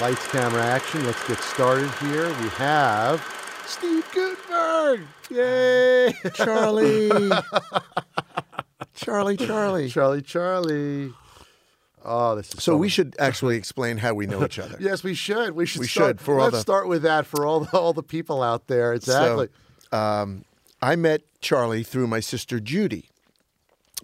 Lights, camera, action. Let's get started here. We have Steve Guttenberg. Yay! Charlie. Charlie, Charlie. Charlie, Charlie. Oh, this is So we should actually explain how we know each other. Yes, we should. We should. We start, should, for let's the- start with that for all the, all the people out there. Exactly. So, um, I met Charlie through my sister Judy.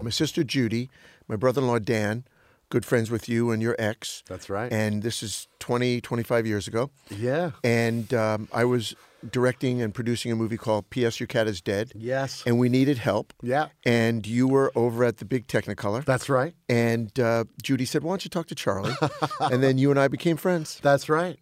My sister Judy, my brother-in-law Dan, good friends with you and your ex. That's right. And this is 20, 25 years ago. yeah. And um, I was directing and producing a movie called P.S. Your Cat is Dead. Yes. And we needed help. Yeah. And you were over at the big Technicolor. That's right. And uh, Judy said, Why don't you talk to Charlie? and then you and I became friends. That's right.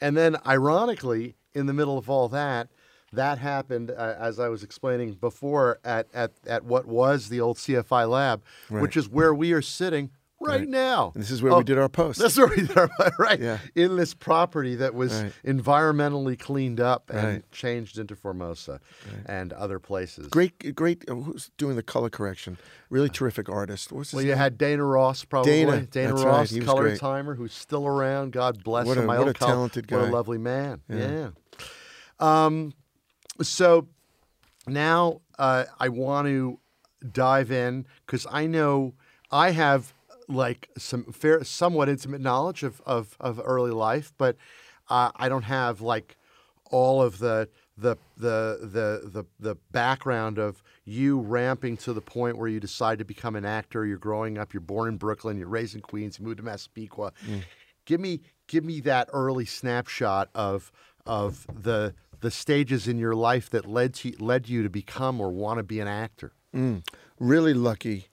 And then, ironically, in the middle of all that, that happened uh, as I was explaining before at, at, at what was the old CFI lab, which is where we are sitting right, Right. now. And this is where Oh, we did our post. That's where we did our, right. Yeah. In this property that was Right. environmentally cleaned up and Right. changed into Formosa and other places. Great, great. uh, Who's doing the color correction? Really terrific artist. What's his Well, you name? had Dana Ross, probably. Dana, Dana that's. Ross, He was color great. timer, who's still around. God bless What him. a- My what a talented What a lovely man. Yeah. Um, so now uh, I want to dive in because I know I have like some fair, somewhat intimate knowledge of, of, of early life, but uh, I don't have like all of the the the the the the background of you ramping to the point where you decide to become an actor. You're growing up. You're born in Brooklyn. You're raised in Queens. You moved to Massapequa. Give me give me that early snapshot of of the the stages in your life that led to led you to become or want to be an actor. really lucky.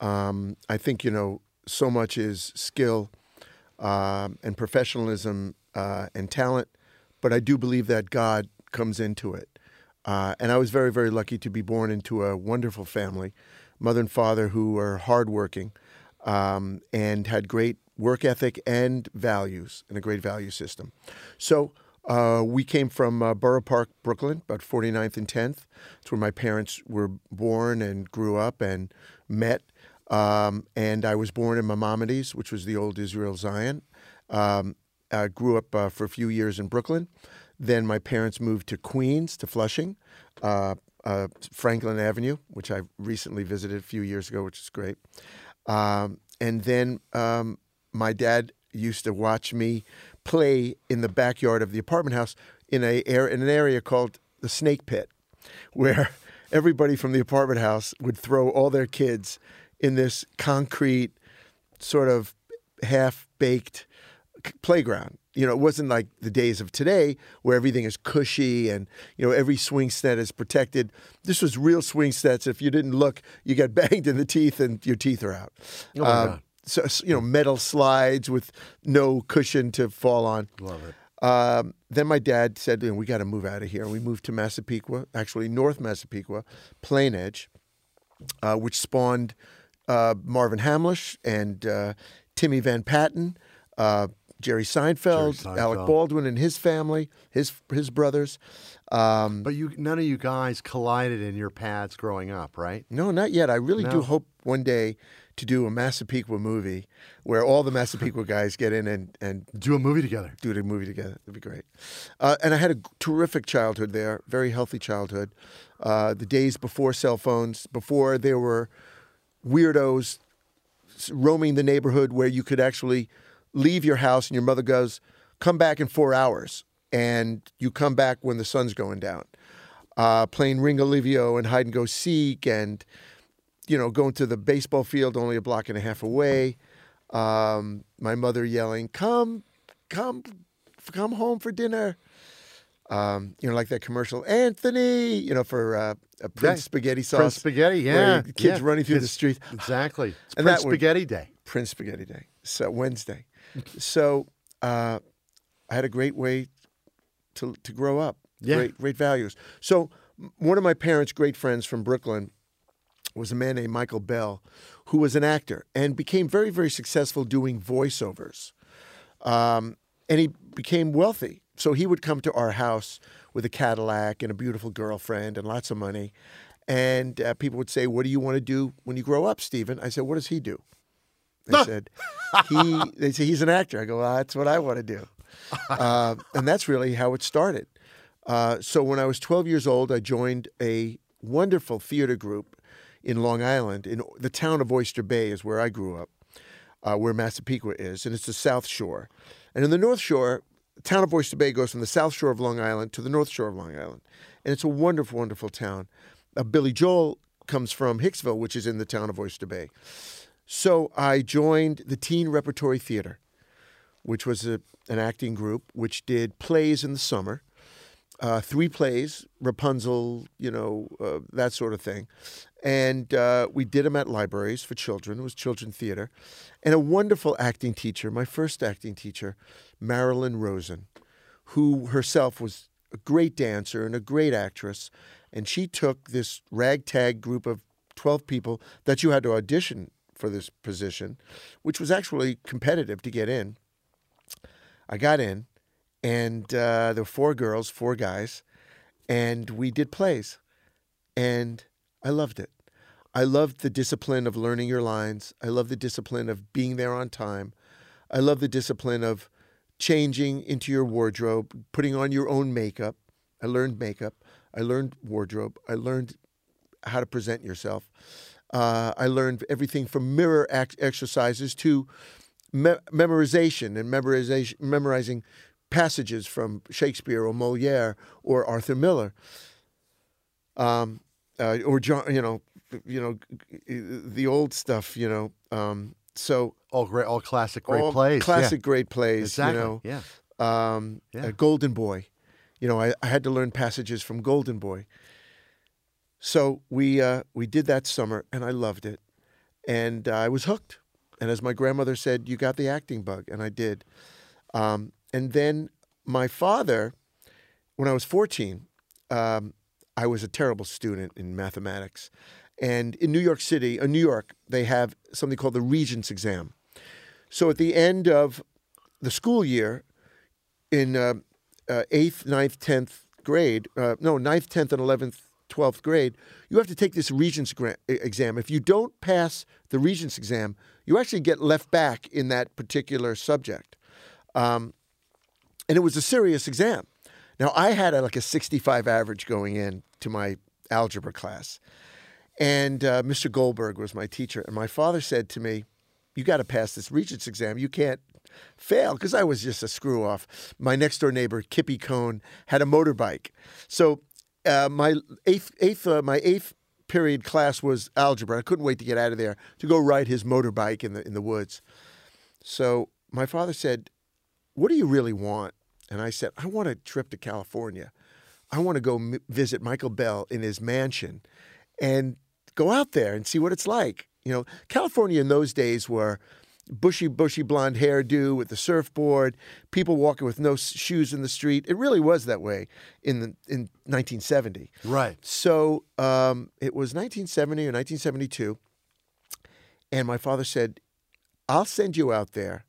Um, I think you know so much is skill um, and professionalism uh, and talent, but I do believe that God comes into it. Uh, and I was very, very lucky to be born into a wonderful family, mother and father who were hardworking um, and had great work ethic and values and a great value system. So uh, we came from uh, Borough Park, Brooklyn, about 49th and 10th. It's where my parents were born and grew up and met. Um, and I was born in Maimonides, which was the old Israel Zion. Um, I grew up uh, for a few years in Brooklyn. Then my parents moved to Queens, to Flushing, uh, uh, Franklin Avenue, which I recently visited a few years ago, which is great. Um, and then um, my dad used to watch me play in the backyard of the apartment house in a in an area called the Snake Pit, where everybody from the apartment house would throw all their kids in this concrete, sort of half baked playground. You know, it wasn't like the days of today where everything is cushy and you know every swing set is protected. This was real swing sets. If you didn't look, you got banged in the teeth and your teeth are out. Oh God. So so, you know, metal slides with no cushion to fall on. Love it. Um, then my dad said, "You know, "We got to move out of here." We moved to Massapequa, actually North Massapequa, Plain Edge, uh, which spawned uh, Marvin Hamlisch and uh, Timmy Van Patten, uh, Jerry Seinfeld, Jerry Alec Baldwin, and his family, his his brothers. Um, But you, none of you guys collided in your paths growing up, right? no, not yet. I really No. do hope one day to do a Massapequa movie where all the Massapequa guys get in and, and Do a movie together. do a movie together. It'd be great. Uh, and I had a terrific childhood there, very healthy childhood. Uh, the days before cell phones, before there were weirdos roaming the neighborhood where you could actually leave your house and your mother goes, come back in four hours. And you come back when the sun's going down. Uh, playing Ringolevio and hide and go seek and, you know, going to the baseball field only a block and a half away. Um, my mother yelling, come, come, come home for dinner. Um, you know, like that commercial, Anthony, you know, for uh, a Prince Yeah, spaghetti sauce. Prince Spaghetti, yeah. the kids yeah. running through the Kids- streets. Exactly. It's And Prince that would- Spaghetti Day. Prince Spaghetti Day. So Wednesday. so uh, I had a great way to to grow up. Yeah. Great great values. So one of my parents' great friends from Brooklyn was a man named Michael Bell, who was an actor and became very very successful doing voiceovers. Um, and he became wealthy. So he would come to our house with a Cadillac and a beautiful girlfriend and lots of money. And uh, people would say, "What do you want to do when you grow up, Stephen?" I said, "What does he do?" They said, "He." They say he's an actor. I go, well, "That's what I want to do." uh, and that's really how it started. Uh, so when I was 12 years old, I joined a wonderful theater group in Long Island. In the town of Oyster Bay is where I grew up, uh, where Massapequa is, and it's the South Shore. And in the North Shore, the town of Oyster Bay goes from the South Shore of Long Island to the North Shore of Long Island, and it's a wonderful, wonderful town. Uh, Billy Joel comes from Hicksville, which is in the town of Oyster Bay. So I joined the Teen Repertory Theater, which was a, an acting group which did plays in the summer, uh, three plays, Rapunzel, you know, uh, that sort of thing. And uh, we did them at libraries for children. It was children theater. And a wonderful acting teacher, my first acting teacher, Marilyn Rosen, who herself was a great dancer and a great actress. And she took this ragtag group of 12 people that you had to audition for this position, which was actually competitive to get in. I got in, and uh, there were four girls, four guys, and we did plays. And I loved it. I loved the discipline of learning your lines. I love the discipline of being there on time. I love the discipline of changing into your wardrobe, putting on your own makeup. I learned makeup. I learned wardrobe. I learned how to present yourself. Uh, I learned everything from mirror ex- exercises to me- memorization and memorization, memorizing passages from Shakespeare or Moliere or Arthur Miller, um, uh, or John, you know, you know, the old stuff, you know. Um, so all great, all classic great all plays. classic great plays, Exactly. you know. Yeah. Um, Yeah. uh, Golden Boy, you know, I, I had to learn passages from Golden Boy. So we uh, we did that summer, and I loved it, and uh, I was hooked. And as my grandmother said, "You got the acting bug," and I did. Um, and then my father, when I was fourteen, um, I was a terrible student in mathematics, and in New York City, in New York, they have something called the Regents exam. So at the end of the school year, in uh, uh, eighth, ninth, tenth grade, uh, no, ninth, tenth, and eleventh, twelfth grade, you have to take this Regents exam. If you don't pass the Regents exam, you actually get left back in that particular subject, um, and it was a serious exam. Now I had a, like a sixty-five average going in to my algebra class, and uh, Mr. Goldberg was my teacher, and my father said to me, "You got to pass this Regents exam. You can't." fail because I was just a screw off. My next door neighbor, Kippy Cohn, had a motorbike. So uh, my eighth, eighth, uh, my eighth period class was algebra. I couldn't wait to get out of there to go ride his motorbike in the in the woods. So my father said, "What do you really want?" And I said, "I want a trip to California. I want to go m- visit Michael Bell in his mansion, and go out there and see what it's like." You know, California in those days were bushy, bushy blonde hairdo with the surfboard, people walking with no s- shoes in the street. It really was that way in the, in 1970. Right. So um, it was 1970 or 1972, and my father said, "I'll send you out there,"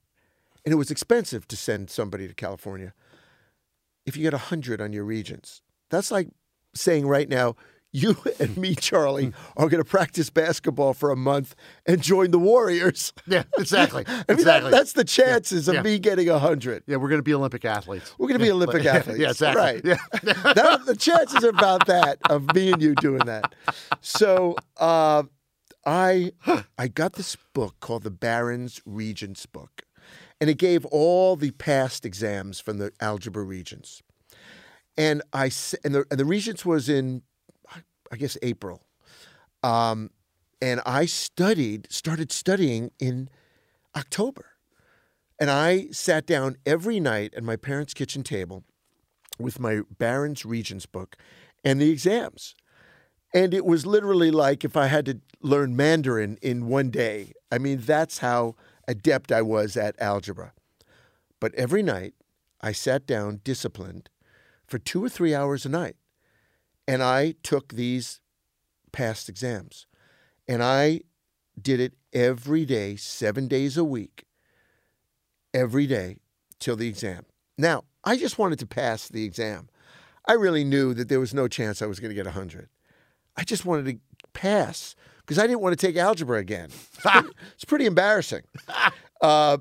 and it was expensive to send somebody to California. If you get hundred on your regents, that's like saying right now. You and me, Charlie, are going to practice basketball for a month and join the Warriors. Yeah. Exactly. I mean, that- exactly. that's the chances Yeah. of me getting a hundred. yeah, we're going to be Olympic athletes. We're going to be Olympic Yeah, athletes. Yeah, exactly. Right. Yeah. That- the chances are about that of me and you doing that. So uh, I I got this book called the Barron's Regents book, and it gave all the past exams from the algebra regents. And I and the and the regents was in I guess April, um, and I studied started studying in October. And I sat down every night at my parents' kitchen table with my Barron's Regents book and the exams. And it was literally like if I had to learn Mandarin in one day. I mean, that's how adept I was at algebra. But every night, I sat down disciplined for two or three hours a night. And I took these past exams. And I did it every day, seven days a week, every day till the exam. Now, I just wanted to pass the exam. I really knew that there was no chance I was going to get 100. I just wanted to pass because I didn't want to take algebra again. It's pretty, it's pretty embarrassing. Uh,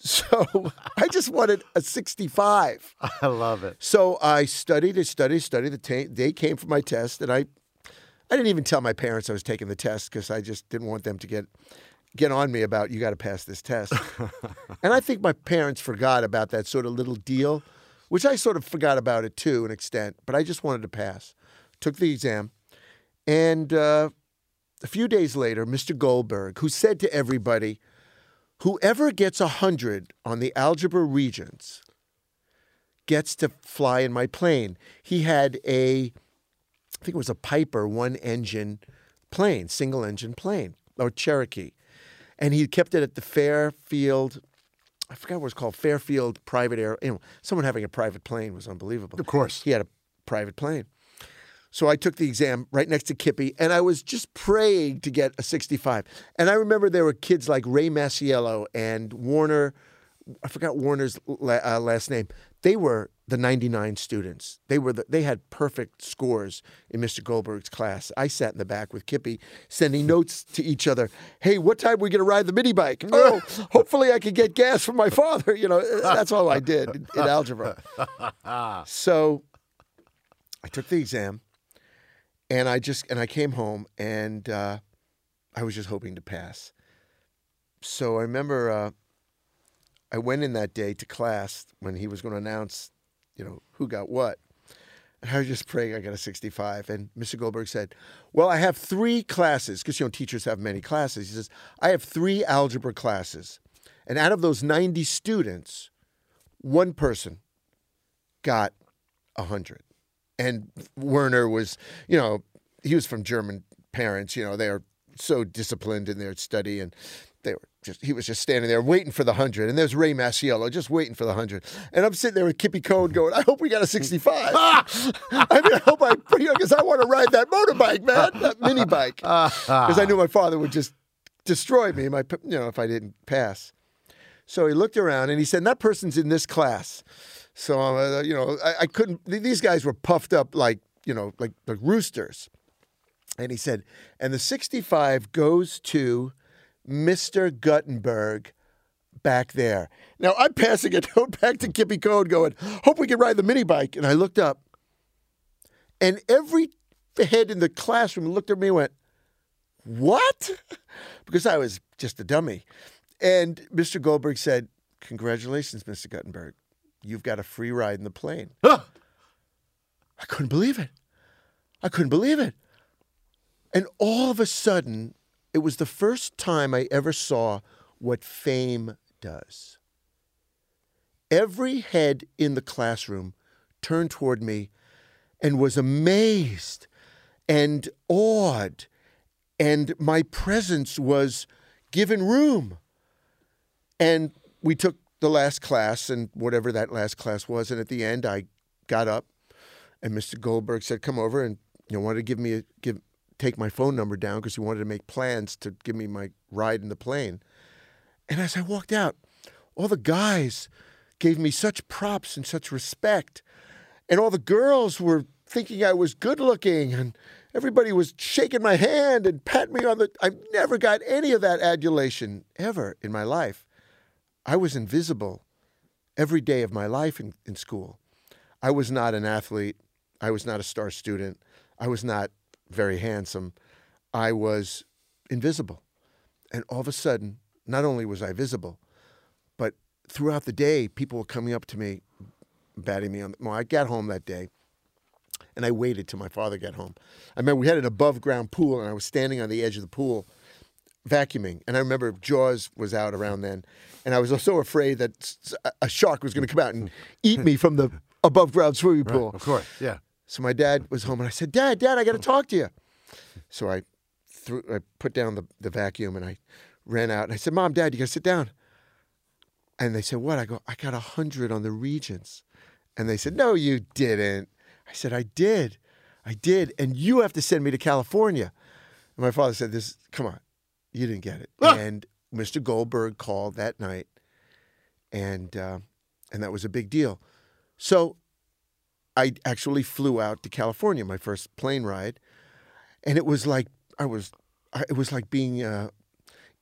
So I just wanted a 65. I love it. So I studied and studied, studied. The ta- day came for my test, and I, I didn't even tell my parents I was taking the test because I just didn't want them to get, get on me about you got to pass this test. and I think my parents forgot about that sort of little deal, which I sort of forgot about it to an extent. But I just wanted to pass. Took the exam, and uh, a few days later, Mr. Goldberg, who said to everybody, whoever gets a hundred on the algebra regents gets to fly in my plane. He had a, I think it was a Piper one engine plane, single engine plane, or Cherokee. And he kept it at the Fairfield, I forgot what it was called, Fairfield Private Air. Know, someone having a private plane was unbelievable. Of course. He had a private plane. So I took the exam right next to Kippy, and I was just praying to get a 65. And I remember there were kids like Ray Masiello and Warner. I forgot Warner's la- uh, last name. They were the 99 students. They were the, they had perfect scores in Mr. Goldberg's class. I sat in the back with Kippy, sending notes to each other. Hey, what time are we going to ride the mini bike? Oh, hopefully I could get gas from my father. You know, that's all I did in, in algebra. So I took the exam and I just and I came home and uh, I was just hoping to pass. So I remember uh, I went in that day to class when he was going to announce, you know, who got what. And I was just praying I got a 65. And Mr. Goldberg said, Well, I have three classes, because, you know, teachers have many classes. He says, I have three algebra classes. And out of those 90 students, one person got 100 and Werner was, you know, he was from German parents. You know, they are so disciplined in their study, and they were just he was just standing there waiting for the hundred. And there's Ray Masiello just waiting for the hundred. And I'm sitting there with Kippy Cohen going, I hope we got a 65. I mean, I hope I, because I want to ride that motorbike, man, that mini bike, because I knew my father would just destroy me, my, you know, if I didn't pass. So he looked around and he said, "That person's in this class." So uh, you know, I, I couldn't. These guys were puffed up like you know, like like roosters. And he said, "And the 65 goes to Mr. Guttenberg." Back there. Now I'm passing a note back to Kippy Code going, hope we can ride the mini bike. And I looked up, and every head in the classroom looked at me and went, What? Because I was just a dummy. And Mr. Goldberg said, Congratulations, Mr. Guttenberg. You've got a free ride in the plane. I couldn't believe it. I couldn't believe it. And all of a sudden, it was the first time I ever saw what fame does. Every head in the classroom turned toward me and was amazed and awed, and my presence was given room. And we took the last class and whatever that last class was. And at the end, I got up and Mr. Goldberg said, come over and you know, wanted to give me a, give, take my phone number down because he wanted to make plans to give me my ride in the plane. And as I walked out, all the guys gave me such props and such respect. And all the girls were thinking I was good looking and everybody was shaking my hand and patting me on the I never got any of that adulation ever in my life. I was invisible every day of my life in, in school. I was not an athlete. I was not a star student. I was not very handsome. I was invisible. And all of a sudden, not only was I visible, but throughout the day, people were coming up to me, batting me on the. Well, I got home that day and I waited till my father got home. I remember we had an above ground pool and I was standing on the edge of the pool vacuuming. And I remember Jaws was out around then. And I was so afraid that a shark was going to come out and eat me from the above ground swimming pool. Of course, yeah. So my dad was home and I said, Dad, Dad, I got to oh. talk to you. So I threw, I put down the, the vacuum and I ran out and I said, Mom, Dad, you got to sit down. And they said, What? I go, I got a 100 on the Regents. And they said, No, you didn't. I said, I did. I did. And you have to send me to California. And my father said, This, come on, you didn't get it. And Mr. Goldberg called that night and, uh, and that was a big deal. So I actually flew out to California, my first plane ride, and it was like I was, I- it was like being uh,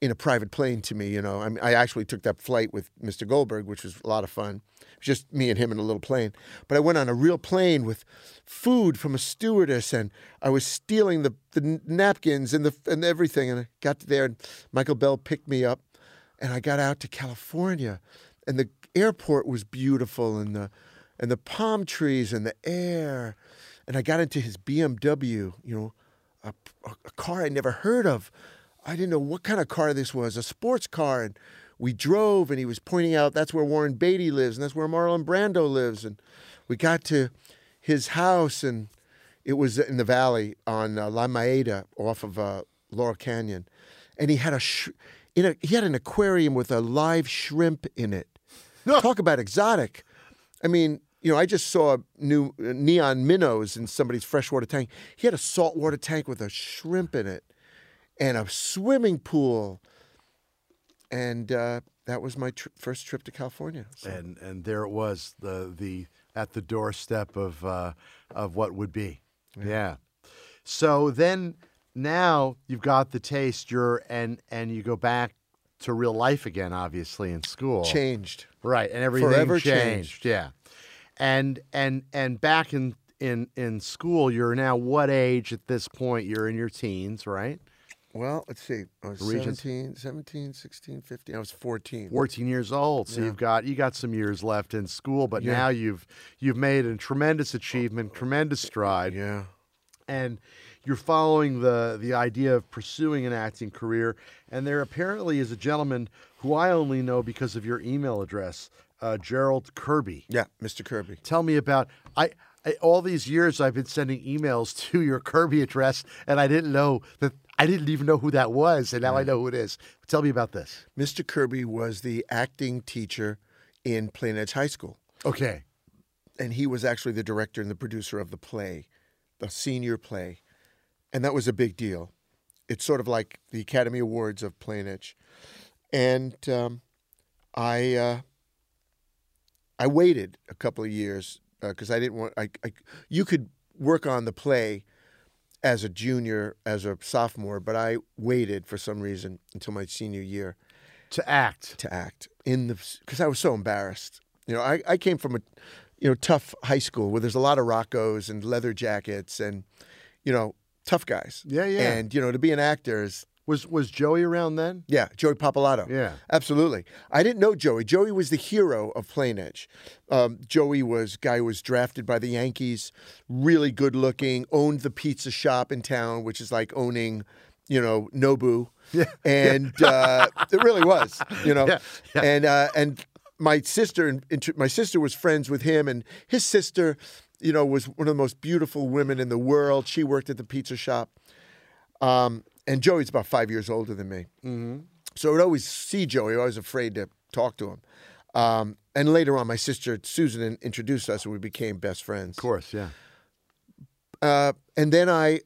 in a private plane to me. You know, I, mean, I actually took that flight with Mr. Goldberg, which was a lot of fun. Just me and him in a little plane. But I went on a real plane with food from a stewardess, and I was stealing the, the napkins and the and everything. And I got there, and Michael Bell picked me up, and I got out to California, and the airport was beautiful, and the and the palm trees and the air, and I got into his BMW. You know, a, a car I'd never heard of I didn't know what kind of car this was, a sports car. And we drove, and he was pointing out that's where Warren Beatty lives, and that's where Marlon Brando lives. And we got to his house, and it was in the valley on uh, La Maida off of uh, Laurel Canyon. And he had a, sh- in a he had an aquarium with a live shrimp in it. Talk about exotic. I mean, you know, I just saw new uh, neon minnows in somebody's freshwater tank. He had a saltwater tank with a shrimp in it and a swimming pool. And uh, that was my tr- first trip to California. So. And and there it was the the at the doorstep of uh, of what would be. Yeah. yeah. So then now you've got the taste. You're and and you go back to real life again, obviously in school. Changed. Right, and everything Forever changed. changed. Yeah. And and and back in in in school, you're now what age at this point? You're in your teens, right? Well, let's see. I was 17, 17, 16, 15. I was 14. 14 years old. So Yeah. you've got you got some years left in school, but Yeah. now you've you've made a tremendous achievement, tremendous stride, Yeah. and you're following the the idea of pursuing an acting career. And there apparently is a gentleman who I only know because of your email address, uh, Gerald Kirby. Yeah, Mr. Kirby. Tell me about I, I all these years I've been sending emails to your Kirby address, and I didn't know that I didn't even know who that was, and now I know who it is. Tell me about this. Mr. Kirby was the acting teacher in Plain Edge High School. Okay. and he was actually the director and the producer of the play, the senior play, and that was a big deal. It's sort of like the Academy Awards of Plain Edge, and um, I uh, I waited a couple of years because I didn't want. I, I you could work on the play as a junior, as a sophomore, but I waited for some reason until my senior year To act. to act in the because I was so embarrassed. You know, I, I came from a you know tough high school where there's a lot of rockos and leather jackets and you know tough guys. Yeah, yeah. And you know to be an actor is Was was Joey around then? yeah Joey Papalato. Yeah. absolutely. I didn't know Joey. Joey was the hero of Plain Edge. Um, Joey was guy who was drafted by the Yankees, really good looking, owned the pizza shop in town, which is like owning you know Nobu. Yeah. and uh, it really was, you know. Yeah, yeah. And uh, and my sister and and my sister was friends with him, and his sister, you know, was one of the most beautiful women in the world. She worked at the pizza shop. Um, and Joey's about five years older than me, mm-hmm. so I would always see Joey. I was afraid to talk to him. Um, and later on, my sister Susan introduced us, and we became best friends. Of course, yeah. Uh, and then I,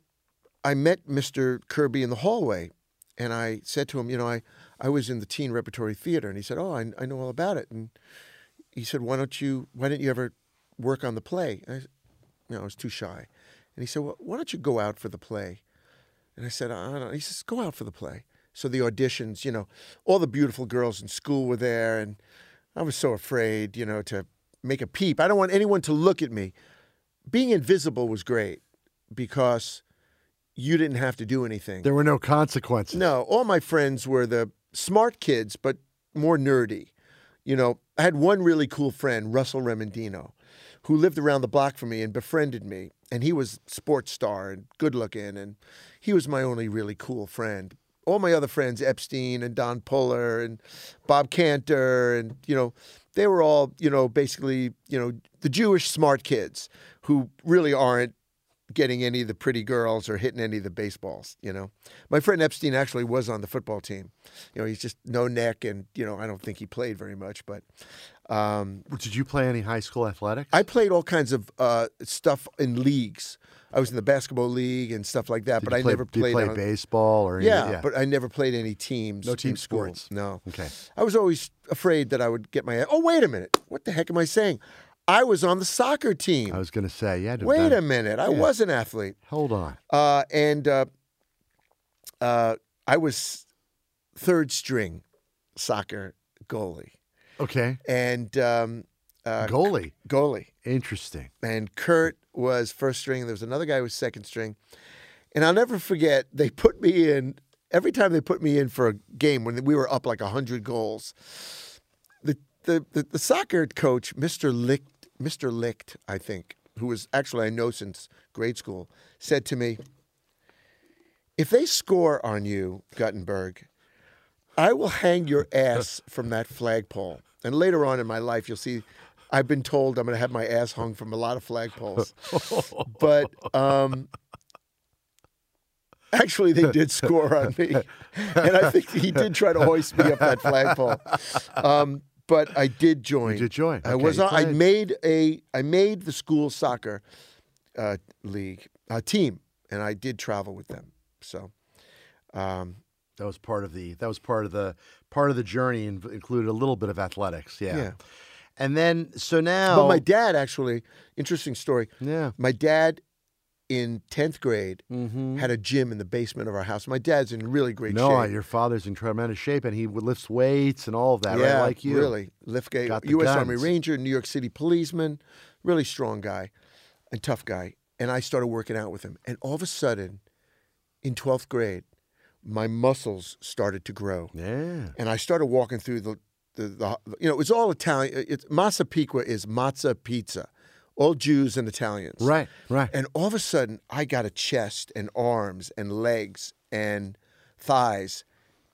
I met Mr. Kirby in the hallway, and I said to him, you know, I, I was in the teen repertory theater, and he said, oh, I, I know all about it, and he said, why don't you, why didn't you ever work on the play? And I, you know, I was too shy, and he said, well, why don't you go out for the play? And I said, I don't know. He says, go out for the play. So the auditions, you know, all the beautiful girls in school were there, and I was so afraid, you know, to make a peep. I don't want anyone to look at me. Being invisible was great because you didn't have to do anything. There were no consequences. No, all my friends were the smart kids, but more nerdy. You know, I had one really cool friend, Russell Remendino, who lived around the block from me and befriended me. And he was sports star and good looking, and he was my only really cool friend. All my other friends, Epstein and Don Puller and Bob Cantor, and you know, they were all you know basically you know the Jewish smart kids who really aren't getting any of the pretty girls or hitting any of the baseballs. You know, my friend Epstein actually was on the football team. You know, he's just no neck, and you know, I don't think he played very much. But um, Did you play any high school athletics? I played all kinds of uh, stuff in leagues. I was in the basketball league and stuff like that, Did but I play, never did you played. play on- baseball or any, yeah, but I never played any teams. No team sports. No. okay. I was always afraid that I would get my. Oh, wait a minute! What the heck am I saying? I was on the soccer team. I was going to say, yeah. Wait a minute! I Yeah. was an athlete. Hold on. Uh, and uh, uh, I was third string soccer goalie, Okay. and um, uh, Goalie. goalie, Interesting. and Kurt was first string. There was another guy who was second string, and I'll never forget. They put me in every time they put me in for a game when we were up like hundred goals. The, the the the soccer coach, Mister Licht, Mister Licht, I think, who was actually I know since grade school, said to me, "If they score on you, Guttenberg, I will hang your ass from that flagpole." And later on in my life, you'll see. I've been told I'm going to have my ass hung from a lot of flagpoles, but um, actually they did score on me, and I think he did try to hoist me up that flagpole. Um, but I did join. You did join. I Okay, was. on- I made a. I made the school soccer uh, league uh, team, and I did travel with them. So. Um, That was part of the that was part of the part of the journey included a little bit of athletics. Yeah. Yeah. And then so now But my dad actually, interesting story. Yeah. My dad in 10th grade Mm-hmm. had a gym in the basement of our house. My dad's in really great No, shape. No, your father's in tremendous shape and he would lifts weights and all of that, yeah, right? Like you. Really. Lift gate, Got the U.S. Army. Ranger, New York City policeman, really strong guy and tough guy. And I started working out with him. And all of a sudden, in 12th grade, my muscles started to grow. Yeah. and I started walking through the, the, the you know, it's all Italian. It's Massapequa is matzah pizza, all Jews and Italians. Right, right. And all of a sudden, I got a chest and arms and legs and thighs,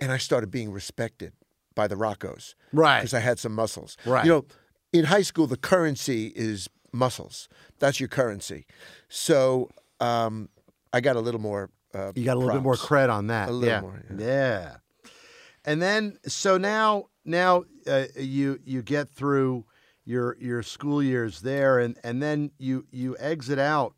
and I started being respected by the Roccos. Right. Because I had some muscles. Right. You know, in high school, the currency is muscles. That's your currency. So um, I got a little more. Uh, You got a little bit more cred on that. A little yeah. more, Yeah. And then so now now uh, you you get through your your school years there and and then you you exit out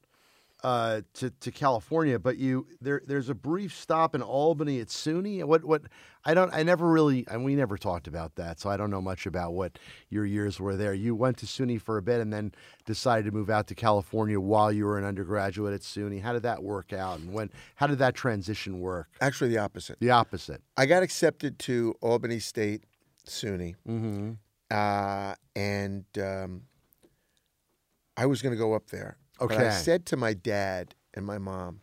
uh, to to California, but you there there's a brief stop in Albany at SUNY. What what I don't I never really and we never talked about that, so I don't know much about what your years were there. You went to SUNY for a bit and then decided to move out to California while you were an undergraduate at SUNY. How did that work out, and when how did that transition work? Actually, the opposite. The opposite. I got accepted to Albany State SUNY, Mm-hmm. uh, and um, I was going to go up there. But I Okay. said to my dad and my mom,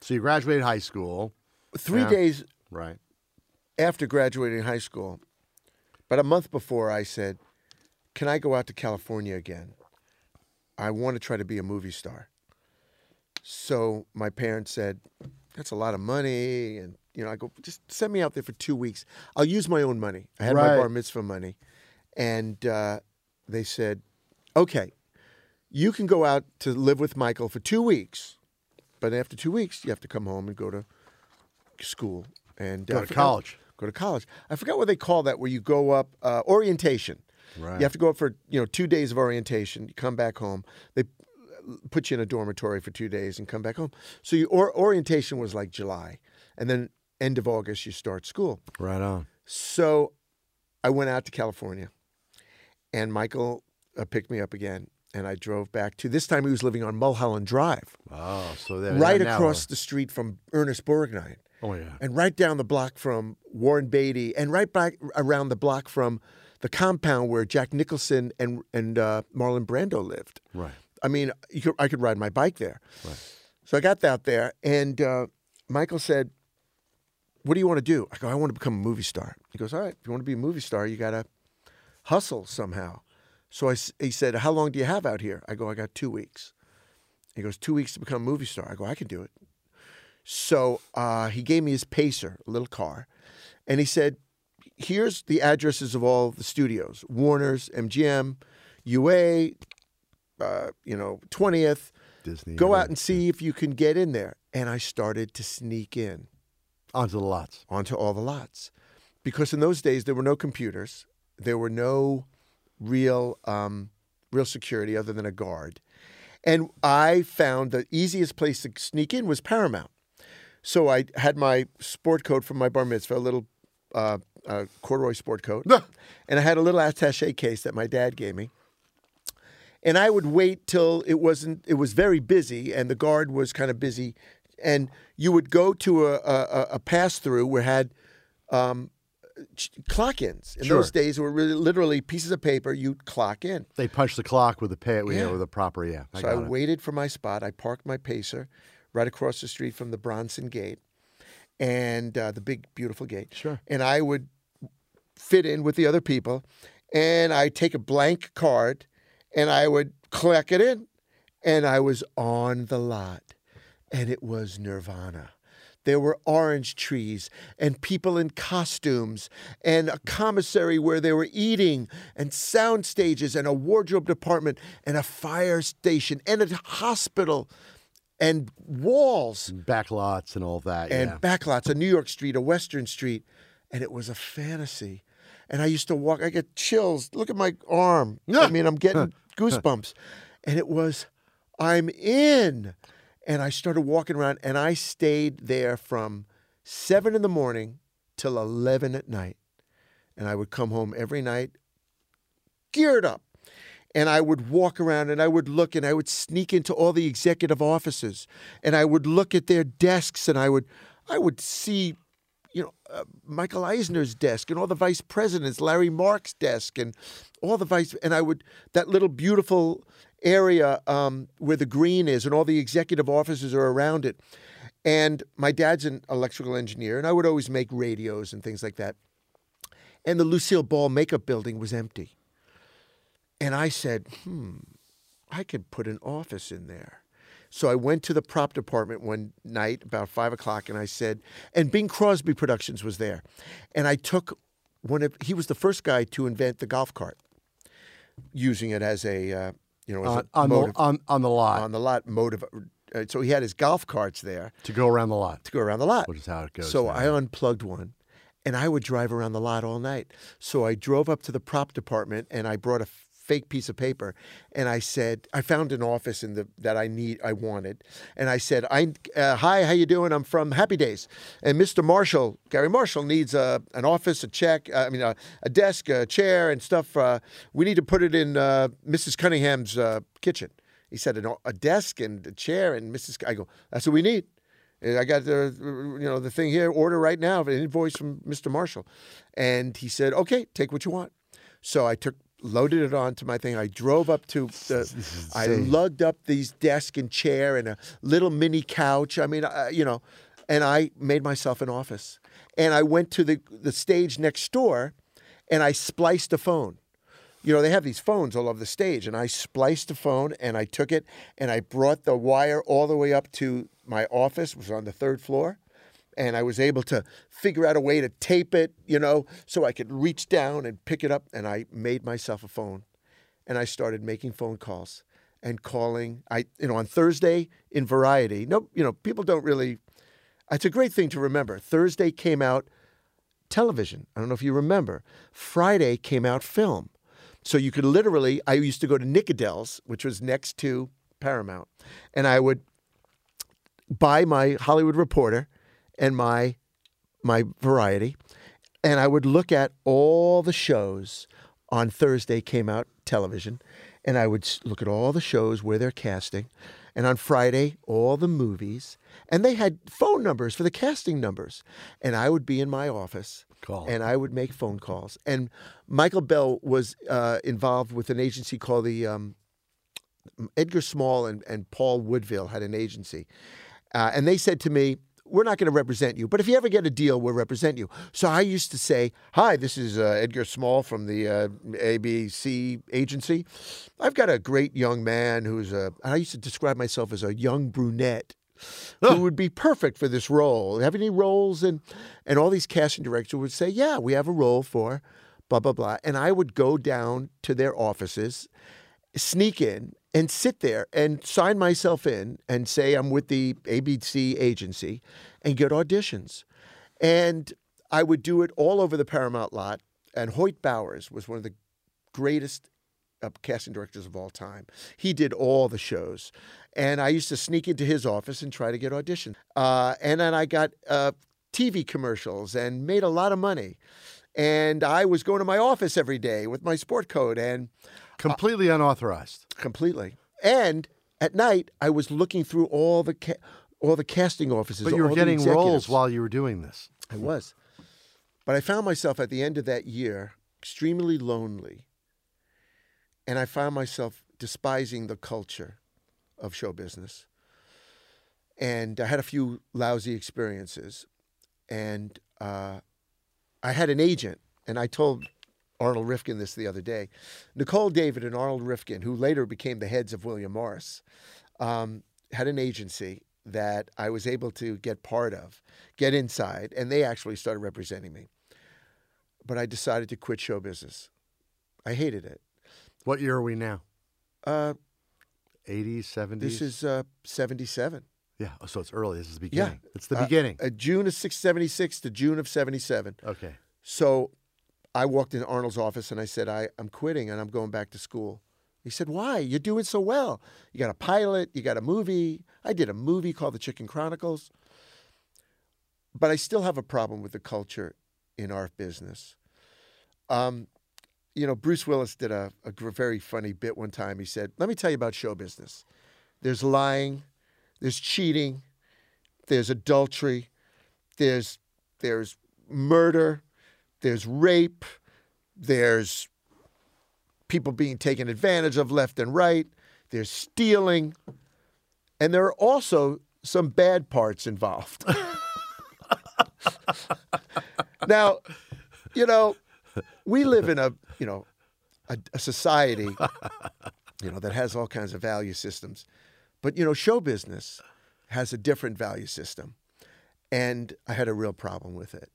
So you graduated high school, three Yeah. days right? after graduating high school, but a month before, I said, Can I go out to California again? I want to try to be a movie star. So my parents said, That's a lot of money. And, you know, I go, Just send me out there for two weeks. I'll use my own money. I had my bar mitzvah money. And uh, they said, Okay, you can go out to live with Michael for two weeks. But after two weeks, you have to come home and go to school and Go uh, to I forgot- college. Go to college. I forgot what they call that, where you go up uh, orientation. Right. You have to go up for you know two days of orientation. You come back home. They put you in a dormitory for two days and come back home. So your or, orientation was like July, and then end of August you start school. Right on. So I went out to California, and Michael uh, picked me up again, and I drove back to. This time he was living on Mulholland Drive, Oh, so there, right across the street from Ernest Borgnine Oh yeah. and right down the block from Warren Beatty, and right back around the block from the compound where Jack Nicholson and and uh, Marlon Brando lived. Right. I mean, you could, I could ride my bike there. Right. So I got out there, and uh, Michael said, "What do you want to do?" I go, "I want to become a movie star." He goes, "All right, if you want to be a movie star, you got to hustle somehow." So I he said, "How long do you have out here?" I go, "I got two weeks." He goes, two weeks to become a movie star." I go, "I can do it." So uh, he gave me his Pacer, a little car, and he said, "Here's the addresses of all the studios: Warner's, MGM, UA, uh, you know, Twentieth. Disney. Go out and see if you can get in there." And I started to sneak in onto the lots. onto all the lots, because in those days there were no computers, there were no real um, real security other than a guard, and I found the easiest place to sneak in was Paramount. So I had my sport coat from my bar mitzvah, a little uh, uh, corduroy sport coat, and I had a little attaché case that my dad gave me. And I would wait till it wasn't. It was very busy, and the guard was kind of busy. And you would go to a a, a pass through where had um, ch- clock-ins. In Sure. those days, were really, literally pieces of paper you'd clock in. They punch the clock with the pay, you Yeah. know, with a proper yeah. I so I it. waited for my spot. I parked my pacer right across the street from the Bronson Gate, and uh, the big beautiful gate. Sure. And I would fit in with the other people, and I'd take a blank card, and I would click it in, and I was on the lot, and it was Nirvana. There were orange trees and people in costumes and a commissary where they were eating and sound stages and a wardrobe department and a fire station and a hospital and walls back lots and all that. and yeah. backlots, a New York Street, a Western Street, and it was a fantasy. And I used to walk. I get chills. Look at my arm. I mean, I'm getting goosebumps. And it was, I'm in. And I started walking around, and I stayed there from seven in the morning till eleven at night. And I would come home every night, geared up. And I would walk around and I would look and I would sneak into all the executive offices and I would look at their desks and I would I would see you know uh, Michael Eisner's desk and all the vice presidents, Larry Mark's desk and all the vice and I would that little beautiful area um, where the green is and all the executive offices are around it. And my dad's an electrical engineer and I would always make radios and things like that. And the Lucille Ball makeup building was empty. And I said, hmm, I could put an office in there. So I went to the prop department one night about five o'clock and I said, and Bing Crosby Productions was there. And I took one of, he was the first guy to invent the golf cart, using it as a, uh, you know, on, on, the, on, on the lot on the lot motive. Uh, so he had his golf carts there to go around the lot, to go around the lot. which is how it goes. So now. I unplugged one and I would drive around the lot all night. So I drove up to the prop department and I brought a fake piece of paper and I said I found an office in the that I need I wanted and I said I uh, hi how you doing I'm from Happy Days and Mr. Marshall Gary Marshall needs a an office a check uh, I mean a, a desk a chair and stuff uh, we need to put it in uh, Mrs. Cunningham's uh, kitchen he said a desk and a chair and Mrs. I go that's what we need I got the you know the thing here. Order right now. An invoice from Mr. Marshall, and he said, "Okay, take what you want." So I took loaded it onto my thing. I drove up to the. I lugged up these desk and chair and a little mini couch. I mean, uh, you know, and I made myself an office. And I went to the the stage next door, and I spliced a phone you know, they have these phones all over the stage, and I spliced the phone and I took it and I brought the wire all the way up to my office, which was on the third floor, and I was able to figure out a way to tape it, you know, so I could reach down and pick it up, and I made myself a phone, and I started making phone calls and calling. I, you know, on Thursday in Variety, no, you know, people don't really. It's a great thing to remember. Thursday came out television. I don't know if you remember. Friday came out film. So you could literally, I used to go to Nickodell's, which was next to Paramount, and I would buy my Hollywood Reporter and my my Variety, and I would look at all the shows on Thursday came out television, and I would look at all the shows where they're casting, and on Friday all the movies, and they had phone numbers for the casting numbers, and I would be in my office Call. and I would make phone calls. And Michael Bell was uh, involved with an agency called the um, Edgar Small and, and Paul Woodville had an agency. Uh, and they said to me, We're not going to represent you, but if you ever get a deal, we'll represent you. So I used to say, Hi, this is uh, Edgar Small from the uh, ABC agency. I've got a great young man who's a, I used to describe myself as a young brunette who would be perfect for this role. Have any roles? And and all these casting directors would say, Yeah, we have a role for blah blah blah. And I would go down to their offices, sneak in, and sit there and sign myself in and say I'm with the ABC agency and get auditions. And I would do it all over the Paramount lot. And Hoyt Bowers was one of the greatest uh, casting directors of all time. He did all the shows. And I used to sneak into his office and try to get auditions. Uh, and then I got uh, TV commercials and made a lot of money. And I was going to my office every day with my sport coat and Completely unauthorized. completely. And at night, I was looking through all the ca- all the casting offices. But you were getting roles while you were doing this. I was. But I found myself at the end of that year extremely lonely. And I found myself despising the culture of show business. And I had a few lousy experiences. And uh, I had an agent, and I told Arnold Rifkin this the other day. Nicole David and Arnold Rifkin, who later became the heads of William Morris, um, had an agency that I was able to get part of, get inside, and they actually started representing me. But I decided to quit show business. I hated it. What year are we now? Uh, 80s, 70s? this is uh, 77. yeah, oh, so it's early. This is the beginning. It's the Uh, beginning. Uh, June of 676 to June of 77. okay. So I walked into Arnold's office and I said, I, I'm quitting and I'm going back to school. He said, Why? You're doing so well. You got a pilot, you got a movie. I did a movie called The Chicken Chronicles. But I still have a problem with the culture in our business. Um, you know, Bruce Willis did a, a very funny bit one time. He said, Let me tell you about show business. There's lying, there's cheating, there's adultery, there's there's murder, there's rape, there's people being taken advantage of left and right, there's stealing, and there are also some bad parts involved. now, you know, we live in a, you know, a, a society, you know, that has all kinds of value systems. But, you know, show business has a different value system. And I had a real problem with it.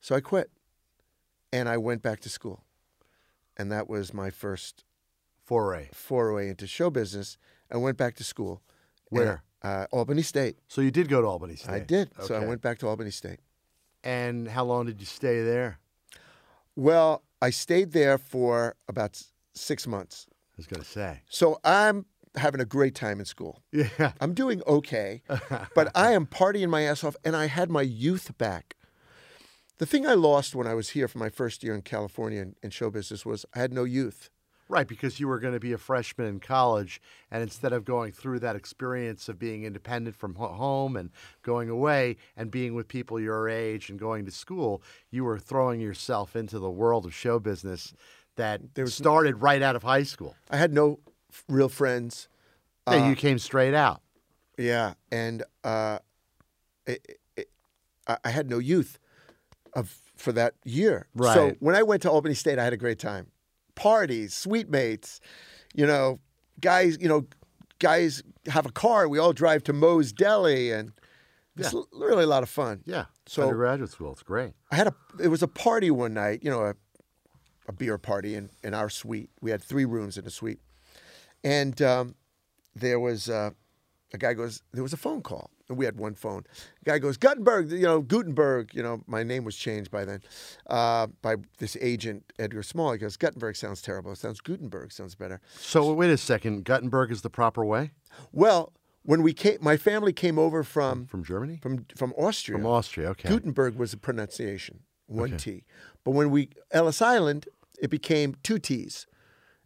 So I quit and I went back to school. And that was my first Foray. foray into show business. I went back to school. And, Where? uh, Albany State. So you did go to Albany State. I did. So I went back to Albany State. And how long did you stay there? Well, I stayed there for about six months. I was going to say. So I'm having a great time in school. Yeah. I'm doing okay, but I am partying my ass off, and I had my youth back. The thing I lost when I was here for my first year in California in, in show business was I had no youth. Right, because you were going to be a freshman in college, and instead of going through that experience of being independent from home and going away and being with people your age and going to school, you were throwing yourself into the world of show business that started right out of high school. I had no f- real friends. Yeah, you came straight out. Yeah, and uh, it, it, I I had no youth of for that year. So when I went to Albany State, I had a great time. Parties, suite mates, you know, guys. You know, guys have a car. We all drive to Moe's Deli, and it's Yeah. really a lot of fun. Yeah. So- undergraduate school. It's great. I had a it was a party one night, you know, a, a beer party in, in our suite. We had three rooms in a suite. And um, there was uh, a guy goes, there was a phone call. And we had one phone. The guy goes, Gutenberg, you know, Gutenberg, you know, my name was changed by then, uh, by this agent, Edgar Small. He goes, Gutenberg sounds terrible. It sounds Gutenberg sounds better. So wait a second. Gutenberg is the proper way Well, when we came, my family came over from, from Germany? from, from Austria. From Austria. Okay. Gutenberg was a pronunciation, one T. But when we Ellis Island, it became two T's,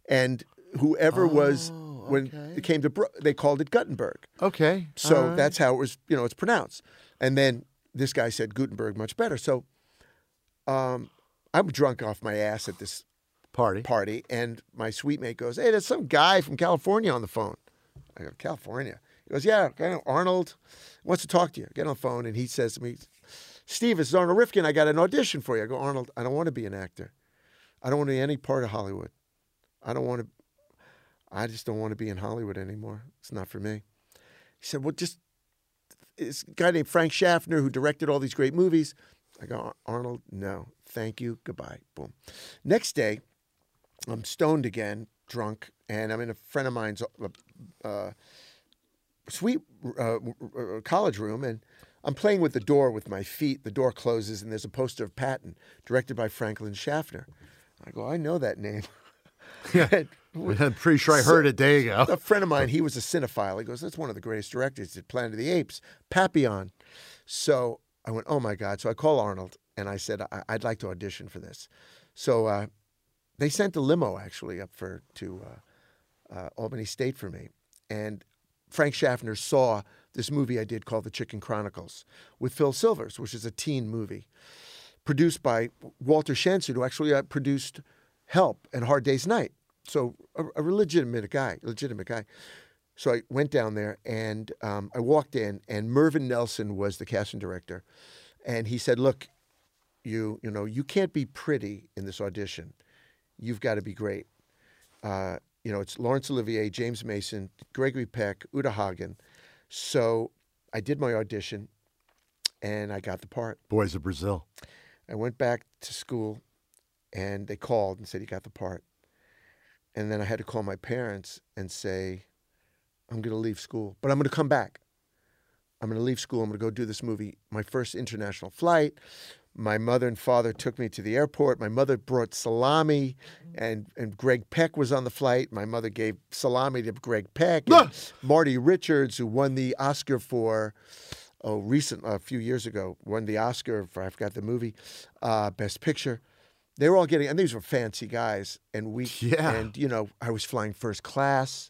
and whoever was when okay. it came to Bro- they called it Gutenberg. Okay. So right. that's how it was, you know, it's pronounced. And then this guy said Gutenberg much better. So um, I'm drunk off my ass at this party. party, and my suite mate goes, "Hey, there's some guy from California on the phone." I go, "California?" He goes, "Yeah, Arnold wants to talk to you." Get on the phone, and he says to me, "Steve, this is Arnold Rifkin. I got an audition for you." I go, "Arnold, I don't want to be an actor. I don't want to be any part of Hollywood. I don't want to. I just don't want to be in Hollywood anymore. It's not for me." He said, "Well, just." This guy named Frank Schaffner, who directed all these great movies. I go, Arnold, no, thank you, goodbye. Boom. Next day, I'm stoned again, drunk, and I'm in a friend of mine's uh, uh, suite uh, uh, college room, and I'm playing with the door with my feet. The door closes, and there's a poster of Patton, directed by Franklin Schaffner. I go, I know that name. And I'm pretty sure I heard it. There you go. a friend of mine, he was a cinephile. He goes, "That's one of the greatest directors. Did Planet of the Apes, Papillon." So I went, "Oh my God!" So I call Arnold and I said, I- "I'd like to audition for this." So uh, they sent a limo actually up for to uh, uh, Albany State for me, and Frank Schaffner saw this movie I did called The Chicken Chronicles with Phil Silvers, which is a teen movie produced by Walter Shenson, who actually uh, produced Help and Hard Day's Night. So a, a legitimate guy, legitimate guy. So I went down there and um, I walked in, and Mervyn Nelson was the casting director, and he said, "Look, you you know you can't be pretty in this audition. You've got to be great. Uh, you know it's Laurence Olivier, James Mason, Gregory Peck, Uta Hagen. So I did my audition, and I got the part. Boys of Brazil. I went back to school, and they called and said you got the part. And then I had to call my parents and say, I'm going to leave school, but I'm going to come back. I'm going to leave school. I'm going to go do this movie. My first international flight. My mother and father took me to the airport. My mother brought salami, and, and Greg Peck was on the flight. My mother gave salami to Greg Peck. And Marty Richards, who won the Oscar for, oh, recent, a few years ago, won the Oscar for, I forgot the movie, uh, Best Picture. They were all getting, and these were fancy guys. And we, Yeah. and, you know, I was flying first class.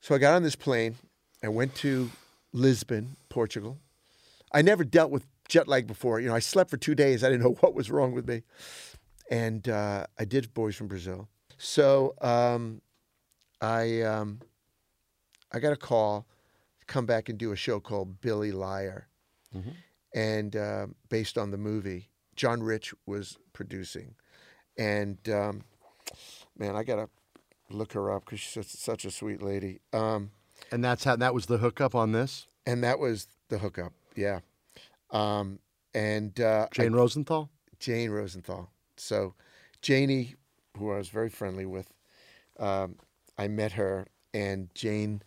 So I got on this plane. I went to Lisbon, Portugal. I never dealt with jet lag before. You know, I slept for two days. I didn't know what was wrong with me. And uh, I did Boys from Brazil. So um, I um, I got a call to come back and do a show called Billy Liar, and uh, based on the movie John Rich was producing, and um, man, I gotta look her up because she's such, a sweet lady. Um, And that's how that was the hookup on this. and that was the hookup, yeah. Um, and uh, I- Jane Rosenthal. Jane Rosenthal. So, Janie, who I was very friendly with, um, I met her, and Jane,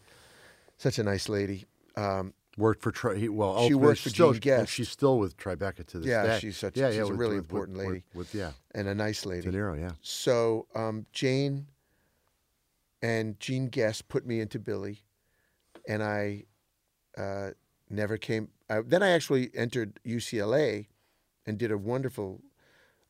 such a nice lady. Um, Worked for Tri- well. She ultimately worked for still, Gene Guest. and she's still with Tribeca to this Yeah, day. she's such- yeah, she's yeah, a with- really with- important with- lady. With, yeah, and a nice lady. De. Niro. Yeah. So um, Jane and Gene Guest put me into Billy, and I uh, never came. Uh, then I actually entered UCLA, and did a wonderful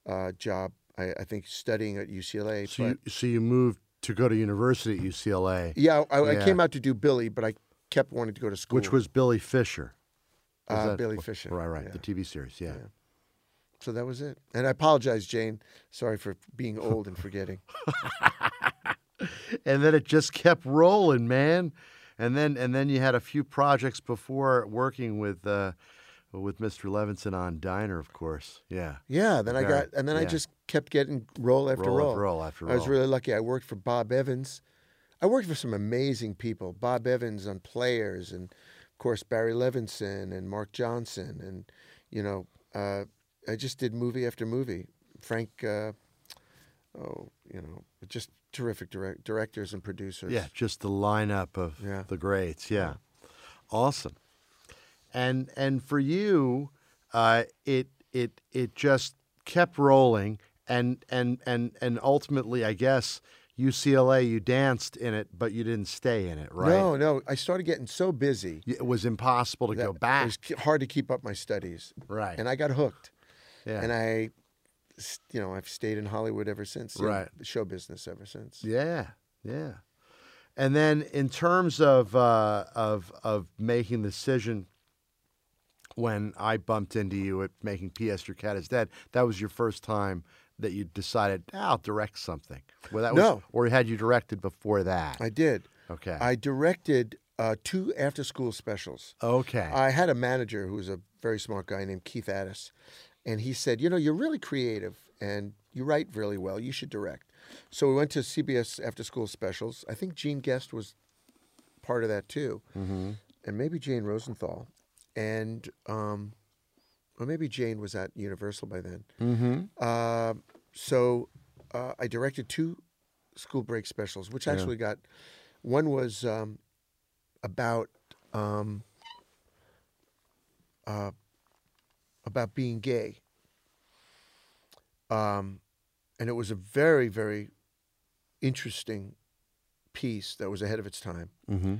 uh, job. I, I think studying at UCLA. So but- you so you moved to go to university at UCLA, yeah, I, I came out to do Billy, but I kept wanting to go to school. which was Billy Fisher. Was uh, that- Billy Fisher. Right, right. yeah. The TV series. Yeah. Yeah. So that was it. And I apologize, Jane. Sorry for being old and forgetting. and then it just kept rolling, man. And then and then you had a few projects before working with uh, with Mr. Levinson on Diner, of course. Yeah. Yeah, then I got, and then I just kept getting roll after Roll roll. after roll after I was really lucky. I worked for Bob Evans. I worked for some amazing people. Bob Evans on Players, and of course Barry Levinson and Mark Johnson, and you know, uh, I just did movie after movie. Frank, uh, oh, you know, just terrific direct, directors and producers. Yeah, just the lineup of Yeah. the greats. Yeah, awesome. And and for you, uh, it it it just kept rolling, and and and and ultimately, I guess UCLA, you danced in it, but you didn't stay in it, right? No, no. I started getting so busy it was impossible to go back. it was hard to keep up my studies. right. and I got hooked. yeah. And I, you know, I've stayed in Hollywood ever since. Right. the show business ever since. Yeah, yeah. And then in terms of uh, of of making the decision, when I bumped into you at making P.S. Your Cat is Dead, that was your first time that you decided "Ah, I'll direct something. Well, that was, No. or had you directed before that? I did. okay. I directed uh, two after-school specials. okay. I had a manager who was a very smart guy named Keith Addis, and he said, "You know, you're really creative and you write really well. You should direct." So we went to CBS after-school specials. I think Gene Guest was part of that too, mm-hmm. and maybe Jane Rosenthal, and um, or maybe Jane was at Universal by then. Mm-hmm. Uh, so uh, I directed two school break specials, which Yeah. actually got one was um, about um, uh, about being gay, um, and it was a very very interesting piece that was ahead of its time. Mm-hmm.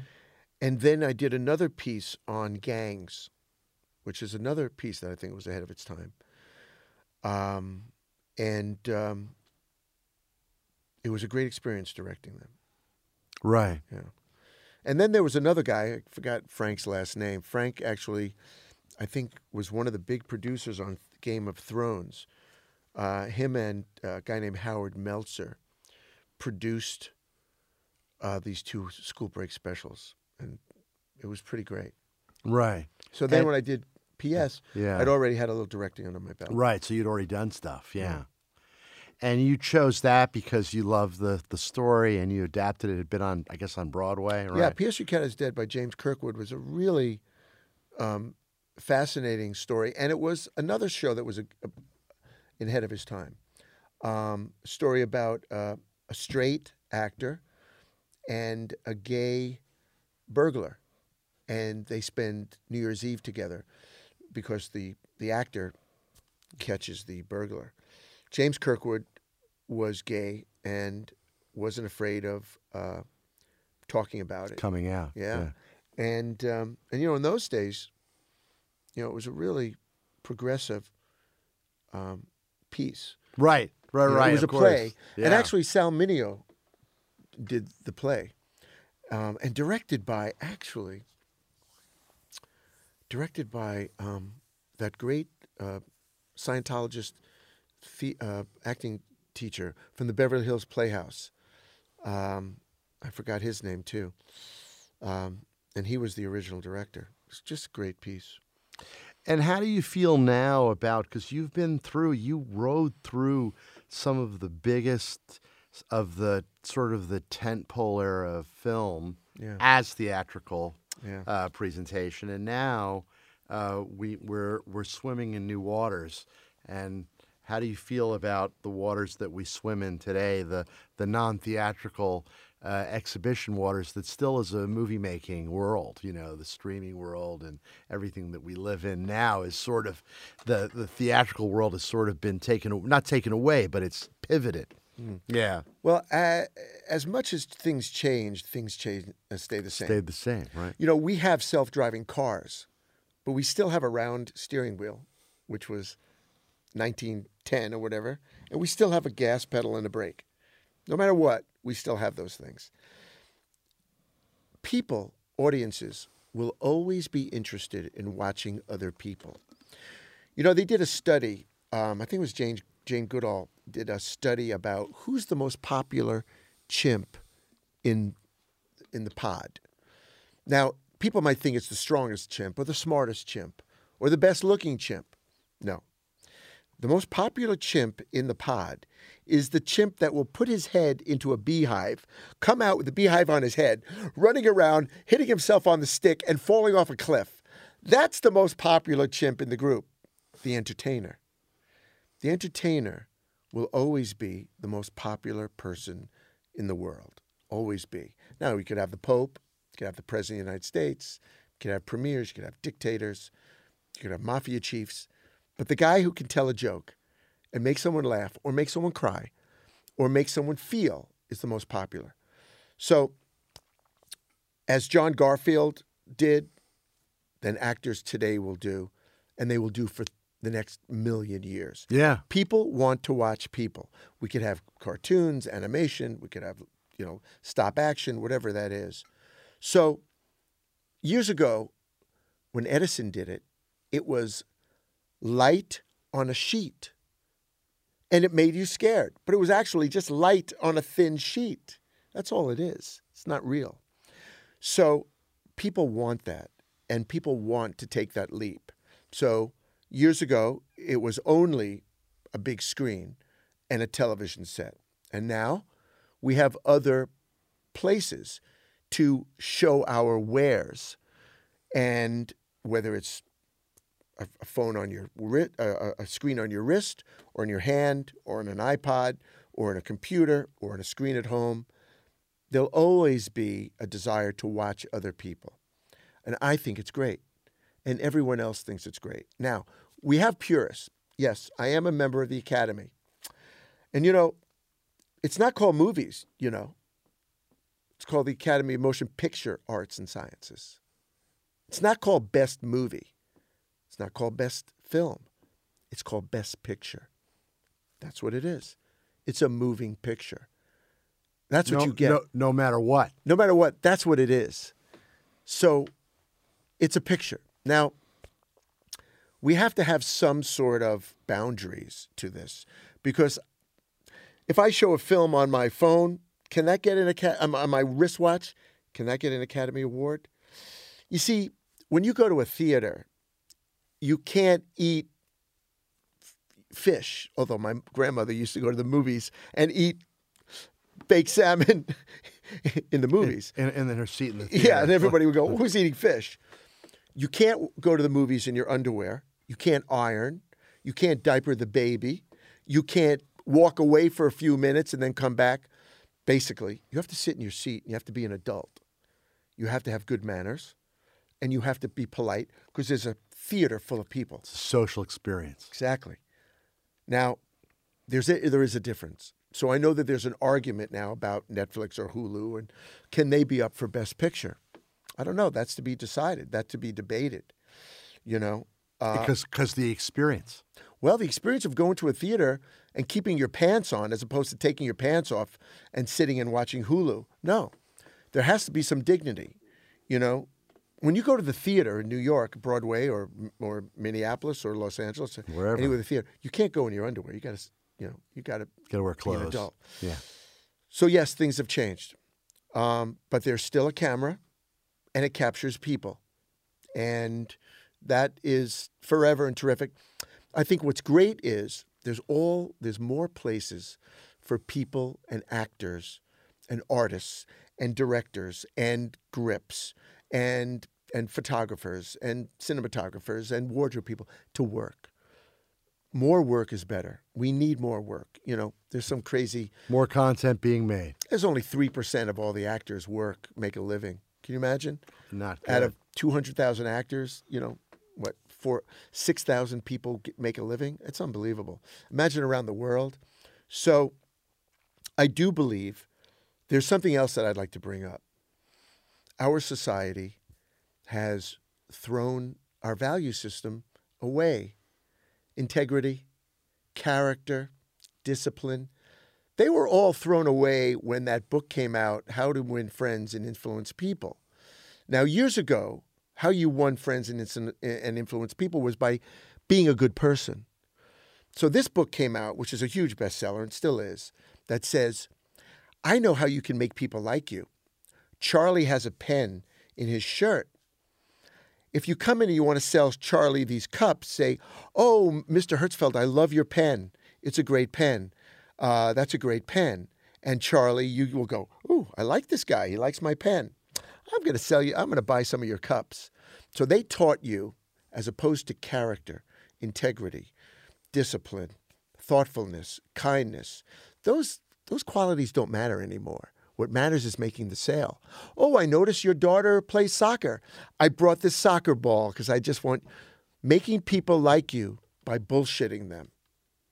And then I did another piece on gangs, which is another piece that I think was ahead of its time. Um, and um, it was a great experience directing them. Right. Yeah. And then there was another guy, I forgot Frank's last name. Frank actually, I think, was one of the big producers on Game of Thrones. Uh, him and a guy named Howard Meltzer produced uh, these two school break specials, and it was pretty great. Right. So then, And- when I did PS, Yeah. I'd already had a little directing under my belt. Right. So you'd already done stuff. Yeah. And you chose that because you love the, the story and you adapted it a bit on, I guess, on Broadway. Right. Yeah, P.S. Your Cat is Dead by James Kirkwood was a really um, fascinating story, and it was another show that was a, a, ahead of his time. Um, story about uh, a straight actor and a gay burglar, and they spend New Year's Eve together because the the actor catches the burglar. James Kirkwood was gay and wasn't afraid of uh, talking about it. Coming out. Yeah. And um, and you know, in those days, you know, it was a really progressive um, piece. Right. Right. You know, right. It was a play, course. and actually Sal Mineo did the play, um, and directed by actually directed by um, that great uh, Scientologist uh, acting teacher from the Beverly Hills Playhouse. Um, I forgot his name too, um, and he was the original director. It's just a great piece. And how do you feel now about because you've been through, you rode through some of the biggest of the sort of the tentpole era of film Yeah. as theatrical Yeah. uh, presentation, and now uh, we we're we're swimming in new waters. And how do you feel about the waters that we swim in today, the the non theatrical uh, exhibition waters that still is a movie making world? You know, the streaming world and everything that we live in now is sort of the the theatrical world has sort of been taken not taken away, but it's pivoted. Yeah, Well, uh, as much as things change, things change uh, stay the same. stayed the same, right? You know, we have self-driving cars, but we still have a round steering wheel, which was 1910 or whatever, and we still have a gas pedal and a brake. No matter what, we still have those things. People, audiences, will always be interested in watching other people. You know, they did a study. Um, I think it was Jane Jane Goodall did a study about who's the most popular chimp in in the pod. Now, people might think it's the strongest chimp or the smartest chimp or the best looking chimp. No. The most popular chimp in the pod is the chimp that will put his head into a beehive, come out with the beehive on his head, running around, hitting himself on the stick, and falling off a cliff. That's the most popular chimp in the group, the entertainer. The entertainer will always be the most popular person in the world. Always be. Now, we could have the Pope, you could have the President of the United States, you could have premiers, you could have dictators, you could have mafia chiefs. But the guy who can tell a joke and make someone laugh or make someone cry or make someone feel is the most popular. So, as John Garfield did, then actors today will do, and they will do for the next million years. Yeah, People want to watch people. We could have cartoons, animation, we could have, you know, stop action, whatever that is. So, years ago, when Edison did it, it was light on a sheet. And it made you scared, but it was actually just light on a thin sheet. That's all it is. It's not real. So people want that, and people want to take that leap. So years ago, it was only a big screen and a television set. And now we have other places to show our wares. And whether it's a, phone on your wri- a, screen on your wrist, or in your hand, or on an iPod, or in a computer, or on a screen at home, there'll always be a desire to watch other people. And I think it's great. And everyone else thinks it's great. Now, we have purists. Yes, I am a member of the Academy. And you know, it's not called movies, you know. It's called the Academy of Motion Picture Arts and Sciences. It's not called Best Movie. It's not called Best Film. It's called Best Picture. That's what it is. It's a moving picture. That's what no, you get. No, no matter what. No matter what, that's what it is. So it's a picture. Now, we have to have some sort of boundaries to this because if I show a film on my phone, can that get an Academy on my- on my wristwatch? Can that get an Academy Award? You see, when you go to a theater, you can't eat fish. Although my grandmother used to go to the movies and eat baked salmon in the movies. And, and then her seat in the theater. Yeah, and everybody would go, "Who's eating fish?" You can't go to the movies in your underwear. You can't iron. You can't diaper the baby. You can't walk away for a few minutes and then come back. Basically, you have to sit in your seat. You have to be an adult. You have to have good manners, and you have to be polite because there's a theater full of people. It's a social experience. Exactly. Now, there's a, there is a difference. So I know that there's an argument now about Netflix or Hulu and can they be up for Best Picture? I don't know. That's to be decided. That to be debated. You know, uh, because because the experience. well, the experience of going to a theater and keeping your pants on as opposed to taking your pants off and sitting and watching Hulu. No, there has to be some dignity. You know, when you go to the theater in New York, Broadway or or Minneapolis or Los Angeles, Wherever. anywhere the theater, you can't go in your underwear. You got to, you know, you got to Got to wear be an clothes. adult. Yeah. So yes, things have changed, um, but there's still a camera, and it captures people, and that is forever and terrific. I think what's great is there's all there's more places for people and actors and artists and directors and grips and and photographers and cinematographers and wardrobe people to work. More work is better. We need more work. You know, there's some crazy More content being made. there's only 3% of all the actors work, make a living. Can you imagine? Not Out of 200,000 actors, you know, what, four, 6,000 people get, make a living? It's unbelievable. Imagine around the world. So I do believe there's something else that I'd like to bring up. Our society has thrown our value system away integrity, character, discipline. They were all thrown away when that book came out, How to Win Friends and Influence People. Now, years ago, how you won friends and, and influence people was by being a good person. So, this book came out, which is a huge bestseller and still is, that says, I know how you can make people like you. Charlie has a pen in his shirt. If you come in and you want to sell Charlie these cups, say, Oh, Mr. Hertzfeld, I love your pen. It's a great pen. Uh, that's a great pen. And Charlie, you will go, Ooh, I like this guy. He likes my pen. I'm going to sell you, I'm going to buy some of your cups. So they taught you, as opposed to character, integrity, discipline, thoughtfulness, kindness, those, those qualities don't matter anymore. What matters is making the sale. Oh, I noticed your daughter plays soccer. I brought this soccer ball because I just want making people like you by bullshitting them.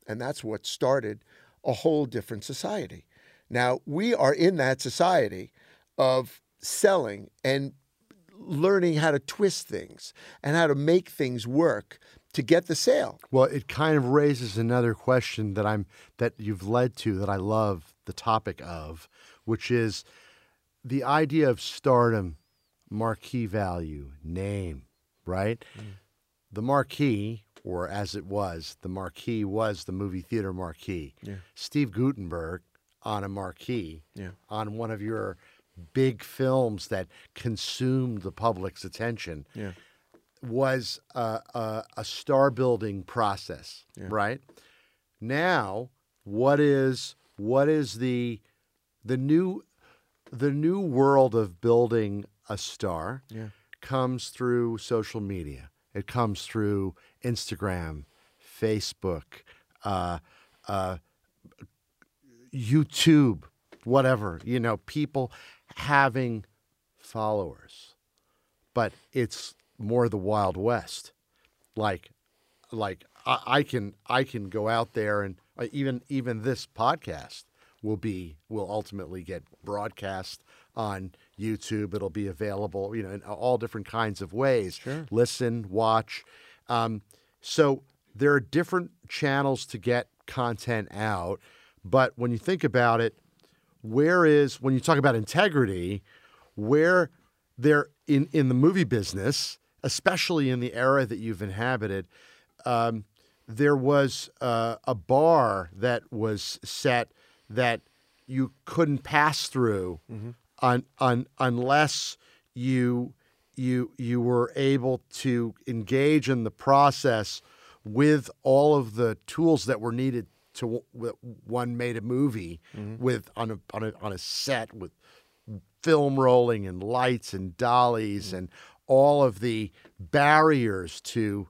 And that's what started a whole different society. Now, we are in that society of selling and learning how to twist things and how to make things work to get the sale. Well, it kind of raises another question that I'm that you've led to that I love the topic of, which is the idea of stardom, marquee value, name, right? Mm. The marquee, or as it was, the marquee was the movie theater marquee. Steve Guttenberg on a marquee Yeah. on one of your big films that consumed the public's attention Yeah. was a, a, a star building process, right? Now, what is what is the the new the new world of building a star Yeah. comes through social media. It comes through Instagram, Facebook, uh, uh, YouTube, whatever. You know, people having followers, but it's more the Wild West. Like, like I, I can I can go out there and uh, even even this podcast will be will ultimately get broadcast on YouTube. It'll be available, you know, in all different kinds of ways. Sure. Listen, watch. Um, so there are different channels to get content out, but when you think about it, where is when you talk about integrity, where there in in the movie business, especially in the era that you've inhabited, um, there was uh, a bar that was set that you couldn't pass through un, un, unless you you you were able to engage in the process with all of the tools that were needed to w- one made a movie mm-hmm. with on a, on a on a set with film rolling and lights and dollies mm. and all of the barriers to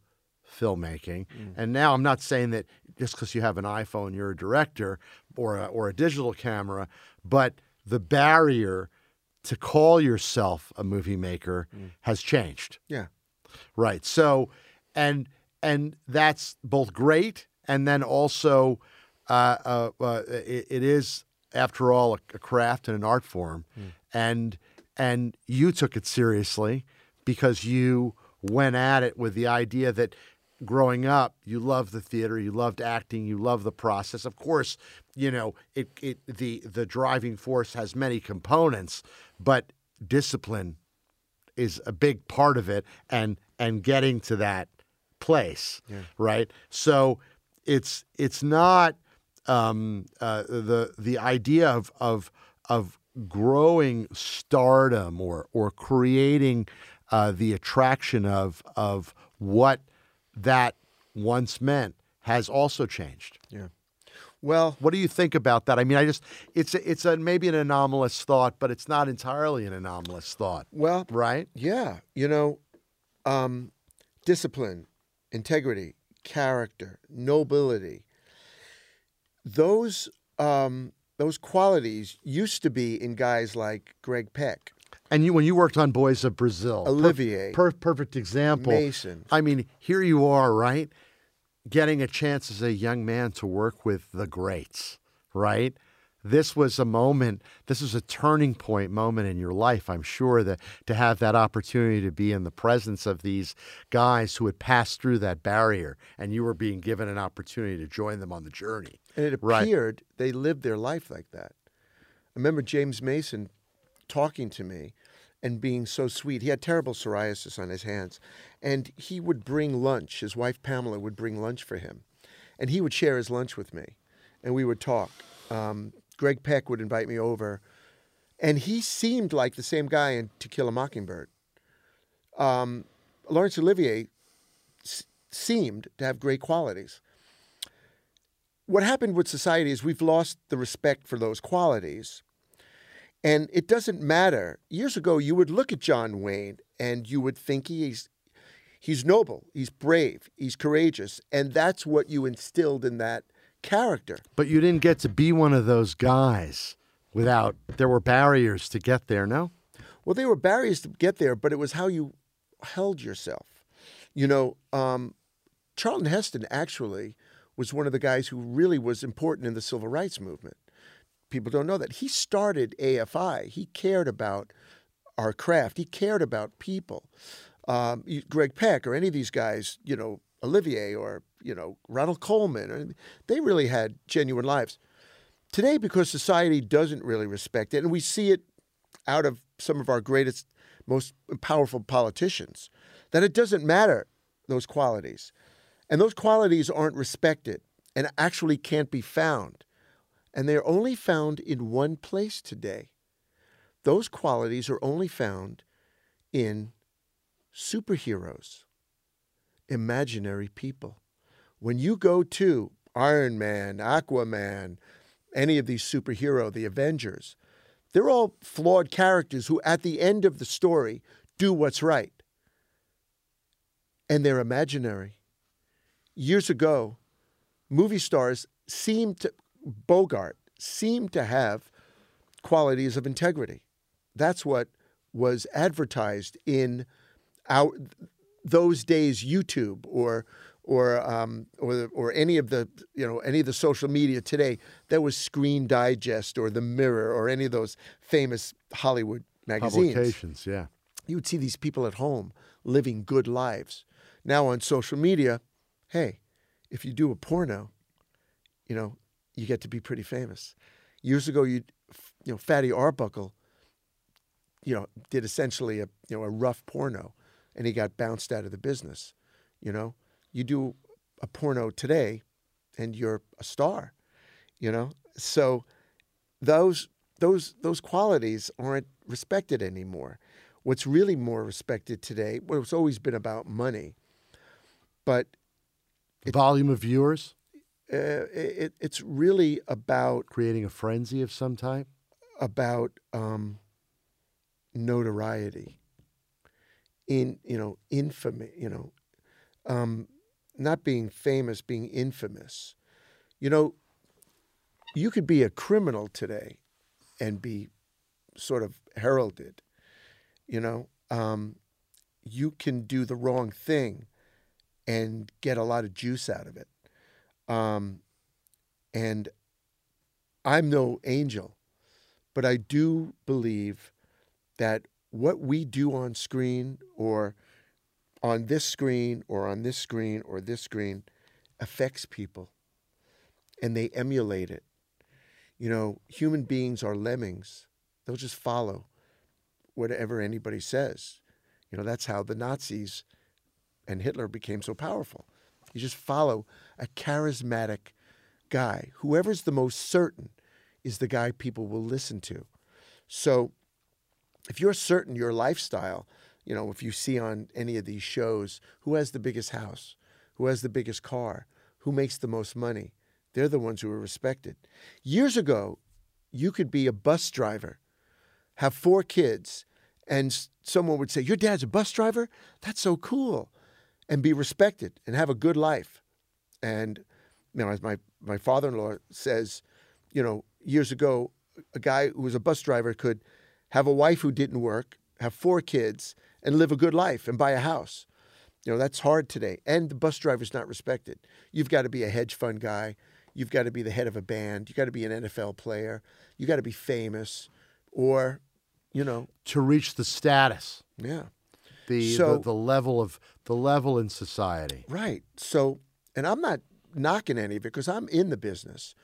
filmmaking. Mm. And now I'm not saying that just because you have an iPhone you're a director or a, or a digital camera, but the barrier to call yourself a movie maker mm. has changed. Yeah. Right. So, and and that's both great, and then also, uh, uh, uh, it, it is after all a, a craft and an art form, and and you took it seriously because you went at it with the idea that growing up you loved the theater, you loved acting, you loved the process. Of course, you know it. It the the driving force has many components, but discipline is a big part of it and and getting to that place right so it's it's not um, uh, the the idea of of of growing stardom or or creating uh, the attraction of of what that once meant has also changed Yeah. Well, what do you think about that? I mean, I just it's a, it's a maybe an anomalous thought, but it's not entirely an anomalous thought, well, right? yeah. You know, um, discipline, integrity, character, nobility. Those um, those qualities used to be in guys like Greg Peck, And you when you worked on Boys of Brazil, per- Olivier, per- perfect example. Mason. I mean, here you are, right? Getting a chance as a young man to work with the greats, right? This was a moment, this was a turning point moment in your life, I'm sure, that to have that opportunity to be in the presence of these guys who had passed through that barrier and you were being given an opportunity to join them on the journey. And it Right. appeared they lived their life like that. I remember James Mason talking to me and being so sweet. He had terrible psoriasis on his hands. And he would bring lunch. His wife Pamela would bring lunch for him. And he would share his lunch with me. And we would talk. Um, Greg Peck would invite me over. And he seemed like the same guy in To Kill a Mockingbird. Um, Laurence Olivier s- seemed to have great qualities what happened with society is we've lost the respect for those qualities. And it doesn't matter. Years ago, you would look at John Wayne and you would think he's he's noble, he's brave, he's courageous, and that's what you instilled in that character. But you didn't get to be one of those guys without, there were barriers to get there, no? Well, there were barriers to get there, but it was how you held yourself. You know, um, Charlton Heston actually was one of the guys who really was important in the civil rights movement. People don't know that. He started AFI. He cared about our craft. He cared about people. Um, Greg Peck or any of these guys, you know, Olivier or, you know, Ronald Colman, they really had genuine lives. Today, because society doesn't really respect it, and we see it out of some of our greatest, most powerful politicians, that it doesn't matter those qualities. And those qualities aren't respected and actually can't be found. And they're only found in one place today. Those qualities are only found in superheroes, imaginary people. When you go to Iron Man, Aquaman, any of these superhero, the Avengers, they're all flawed characters who, at the end of the story, do what's right. And they're imaginary. Years ago, movie stars seemed to, Bogart seemed to have qualities of integrity. That's what was advertised in our, those days YouTube or or um, or or any of the you know any of the social media today that was Screen Digest or The Mirror or any of those famous Hollywood magazines. Publications, yeah. You would see these people at home living good lives. Now on social media, hey, if you do a porno, you know you get to be pretty famous. Years ago, you you know Fatty Arbuckle, you know, did essentially a you know a rough porno, and he got bounced out of the business. You know, you do a porno today and you're a star, you know? So those those those qualities aren't respected anymore. What's really more respected today, well, it's always been about money, but Volume of viewers, uh, it, it's really about creating a frenzy of some type. about um, notoriety, in you know infamy, you know, um, not being famous, being infamous. You know, you could be a criminal today and be sort of heralded. You know, um, you can do the wrong thing and get a lot of juice out of it. Um, and I'm no angel, but I do believe that what we do on screen or on this screen or on this screen or this screen affects people and they emulate it. You know, human beings are lemmings. They'll just follow whatever anybody says. You know, that's how the Nazis and Hitler became so powerful. You just follow a charismatic guy. Whoever's the most certain is the guy people will listen to. So if you're certain your lifestyle, you know, if you see on any of these shows who has the biggest house, who has the biggest car, who makes the most money, they're the ones who are respected. Years ago, you could be a bus driver, have four kids, and someone would say, Your dad's a bus driver? That's so cool. And be respected and have a good life. And, you know, as my, my father in law says, you know, years ago, a guy who was a bus driver could have a wife who didn't work, have four kids, and live a good life and buy a house. You know, that's hard today. And the bus driver's not respected. You've got to be a hedge fund guy. You've got to be the head of a band. You've got to be an NFL player. You've got to be famous. Or, you know, to reach the status, yeah. The, So- the the level of the level in society. Right. So, and I'm not knocking any of it because I'm in the business.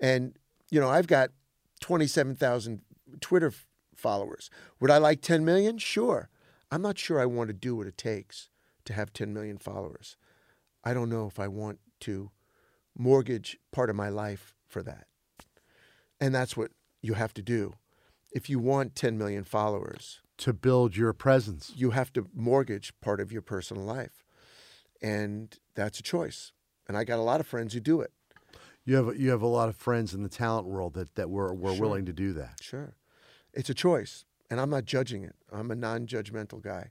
And, you know, I've got 27,000 Twitter f- followers. Would I like 10 million? Sure. I'm not sure I want to do what it takes to have 10 million followers. I don't know if I want to mortgage part of my life for that. And that's what you have to do. If you want 10 million followers, To build your presence, you have to mortgage part of your personal life. And that's a choice. And I got a lot of friends who do it. you have you have a lot of friends in the talent world that that were were Sure. willing to do that. Sure. It's a choice. And I'm not judging it. I'm a non judgmental guy.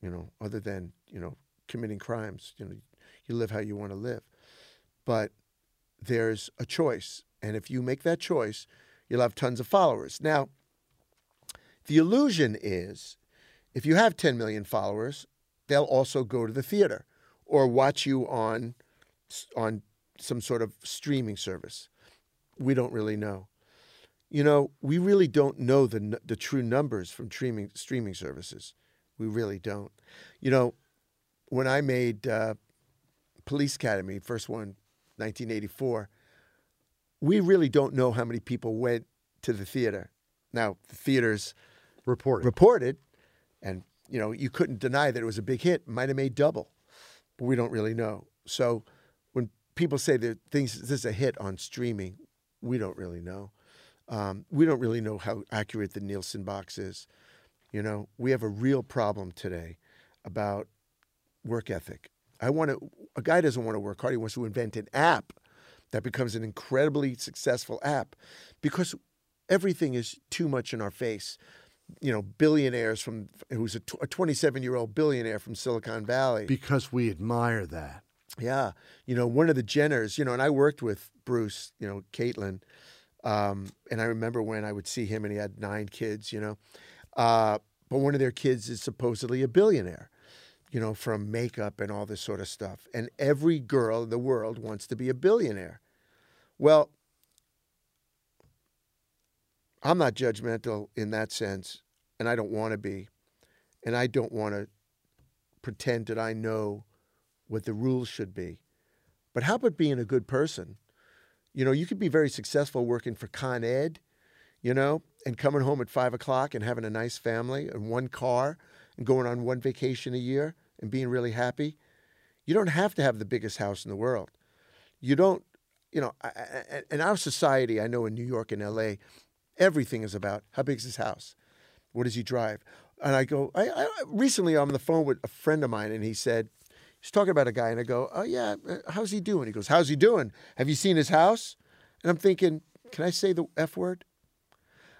You know, other than, you know, committing crimes. You know, you live how you want to live. But there's a choice. And if you make that choice, you'll have tons of followers. Now, the illusion is if you have 10 million followers, they'll also go to the theater or watch you on on some sort of streaming service. We don't really know. You know, we really don't know the the true numbers from streaming streaming services. We really don't. You know, when I made uh, Police Academy, first one, 1984, we really don't know how many people went to the theater. Now, the theaters Reported. reported, and you know, you couldn't deny that it was a big hit. Might have made double, but we don't really know. So when people say that things this is a hit on streaming, we don't really know. Um, we don't really know how accurate the Nielsen box is. You know, we have a real problem today about work ethic. I want to. A guy doesn't want to work hard. He wants to invent an app that becomes an incredibly successful app because everything is too much in our face. You know, billionaires from who's a 27 year old billionaire from Silicon Valley. because we admire that. Yeah. You know, one of the Jenners, you know, and I worked with Bruce, you know, Caitlyn. Um, and I remember when I would see him and he had nine kids, you know. Uh, but one of their kids is supposedly a billionaire, you know, from makeup and all this sort of stuff. And every girl in the world wants to be a billionaire. Well, I'm not judgmental in that sense, and I don't want to be. And I don't want to pretend that I know what the rules should be. But how about being a good person? You know, you could be very successful working for Con Ed, you know, and coming home at five o'clock and having a nice family and one car and going on one vacation a year and being really happy. You don't have to have the biggest house in the world. You don't, you know, in our society, I know in New York and LA, everything is about how big is this house? What does he drive? And I go, I, I recently I'm on the phone with a friend of mine, and he said, he's talking about a guy, and I go, oh yeah, uh, how's he doing? He goes, how's he doing? Have you seen his house? And I'm thinking, can I say the F word?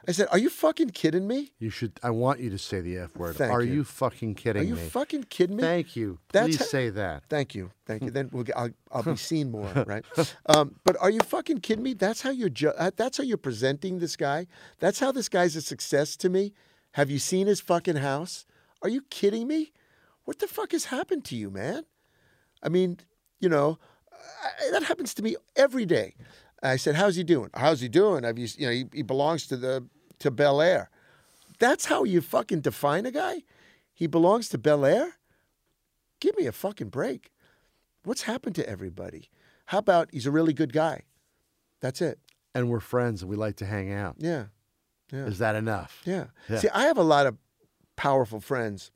I said, are you fucking kidding me? You should. I want you to say the F word. Thank Are you. you, fucking kidding me? Are you me? fucking kidding me? Thank you. That's Please how- say that. Thank you, thank you. Then we'll get, I'll, I'll be seen more, right? Um, but are you fucking kidding me? That's how you're. Ju- uh, that's how you're presenting this guy. That's how this guy's a success to me. Have you seen his fucking house? Are you kidding me? What the fuck has happened to you, man? I mean, you know, I, that happens to me every day. I said, "How's he doing? How's he doing? Have you? You know, he, he belongs to the to Bel Air. That's how you fucking define a guy. He belongs to Bel Air. Give me a fucking break. What's happened to everybody? How about he's a really good guy? That's it. And we're friends, and we like to hang out. Yeah. Yeah. Is that enough? Yeah. Yeah. See, I have a lot of powerful friends,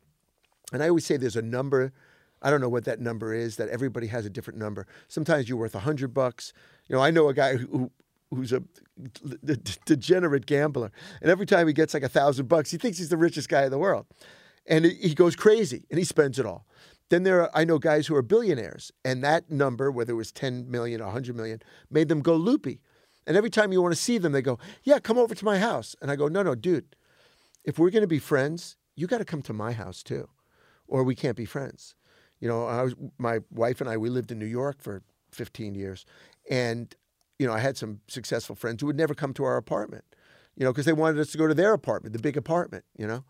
and I always say there's a number. I don't know what that number is. That everybody has a different number. Sometimes you're worth a hundred bucks. You know, I know a guy who who's a d- d- degenerate gambler, and every time he gets like a thousand bucks, he thinks he's the richest guy in the world, and he- he goes crazy and he spends it all. Then there are I know guys who are billionaires, and that number, whether it was ten million or hundred million, made them go loopy. And every time you want to see them, they go, "Yeah, come over to my house." And I go, "No, no, dude. If we're going to be friends, you got to come to my house too, or we can't be friends." You know, I was, my wife and I we lived in New York for 15 years, and you know, I had some successful friends who would never come to our apartment, you know, because they wanted us to go to their apartment, the big apartment, you know.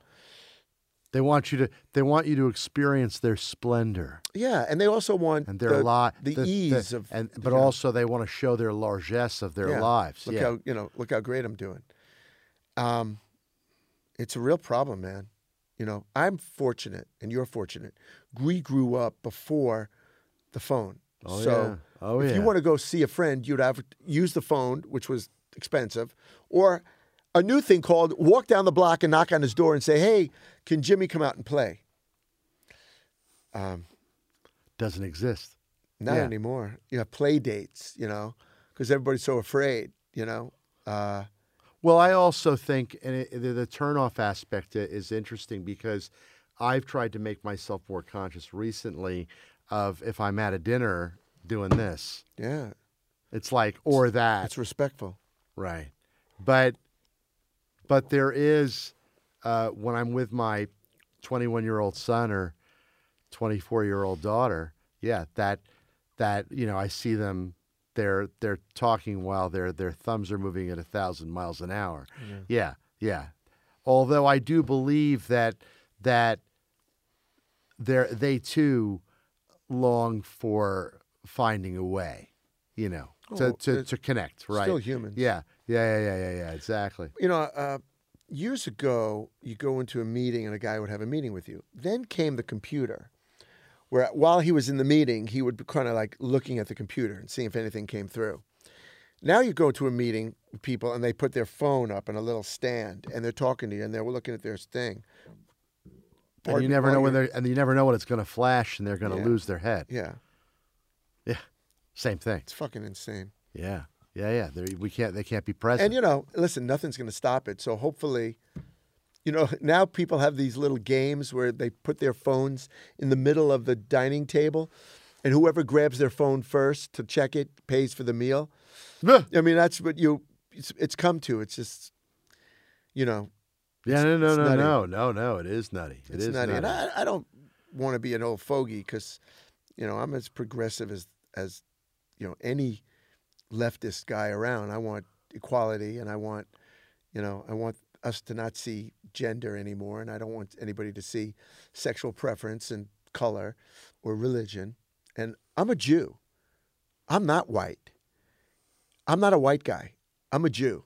They want you to. They want you to experience their splendor Yeah, and they also want and their the, lot. the, ease of, and you but know, also they want to show their largesse of their yeah, lives. Look yeah. how you know, look how great I'm doing. Um, it's a real problem, man. You know, I'm fortunate, and you're fortunate. We grew up before the phone, oh so yeah. Oh if yeah. you want to go see a friend, you'd have to use the phone, which was expensive, or a new thing called walk down the block and knock on his door and say, "Hey, can Jimmy come out and play?" Um, Doesn't exist. not Yeah. anymore. You have play dates, you know, because everybody's so afraid, you know. Uh, Well, I also think and it, the, the turnoff aspect is interesting because I've tried to make myself more conscious recently of if I'm at a dinner doing this, yeah, it's like or that, it's respectful. right? But but there is uh, when I'm with my 21 year old son or 24 year old daughter, yeah, that that you know I see them. They're they're talking while their their thumbs are moving at a thousand miles an hour. Yeah, yeah. Although I do believe that that they they too long for finding a way, you know, to Oh, to, to connect, right? Still humans. Yeah, yeah, yeah, yeah, yeah, yeah. Exactly. You know, uh, years ago, you go into a meeting and a guy would have a meeting with you. Then came the computer, where while he was in the meeting, he would be kind of like looking at the computer and seeing if anything came through. Now you go to a meeting with people and they put their phone up in a little stand and they're talking to you and they're looking at their thing. And you never know when they're and you never know when it's going to flash and they're going to Yeah. lose their head. Yeah, Yeah, same thing. it's fucking insane. Yeah, yeah, yeah. They're, we can't. They can't be present. And you know, listen, nothing's going to stop it. So hopefully, you know, now people have these little games where they put their phones in the middle of the dining table, and whoever grabs their phone first to check it pays for the meal. I mean, that's what you it's, it's come to. It's just, you know, yeah, no, no, no, no, no, no. It is nutty. It it's is nutty. nutty. And I, I don't want to be an old fogey because, you know, I'm as progressive as as you know any leftist guy around. I want equality, and I want, you know, I want us to not see gender anymore, and I don't want anybody to see sexual preference and color or religion. And I'm a Jew. I'm not white. I'm not a white guy. I'm a Jew.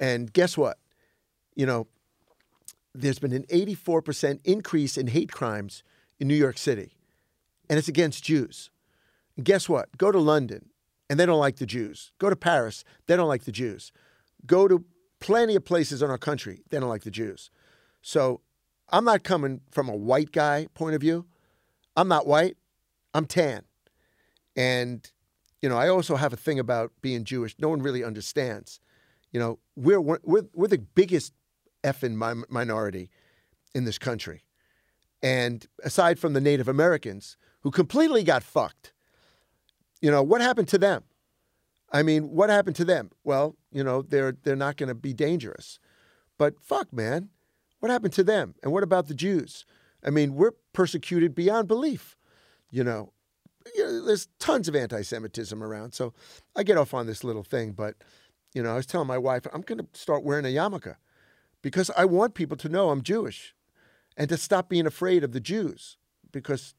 And guess what? You know, there's been an 84% increase in hate crimes in New York City, and it's against Jews. And guess what? Go to London, and they don't like the Jews. Go to Paris, they don't like the Jews. Go to plenty of places in our country, they don't like the Jews. So I'm not coming from a white guy point of view. I'm not white. I'm tan, and you know I also have a thing about being Jewish. No one really understands. You know, we're we're we're the biggest effing mi- minority in this country, and aside from the Native Americans who completely got fucked, you know what happened to them? I mean, what happened to them? Well, you know, they're they're not going to be dangerous, but fuck, man, what happened to them? And what about the Jews? I mean, we're persecuted beyond belief. You know, you know, there's tons of anti-Semitism around. So I get off on this little thing, but you know, I was telling my wife I'm going to start wearing a yarmulke because I want people to know I'm Jewish and to stop being afraid of the Jews because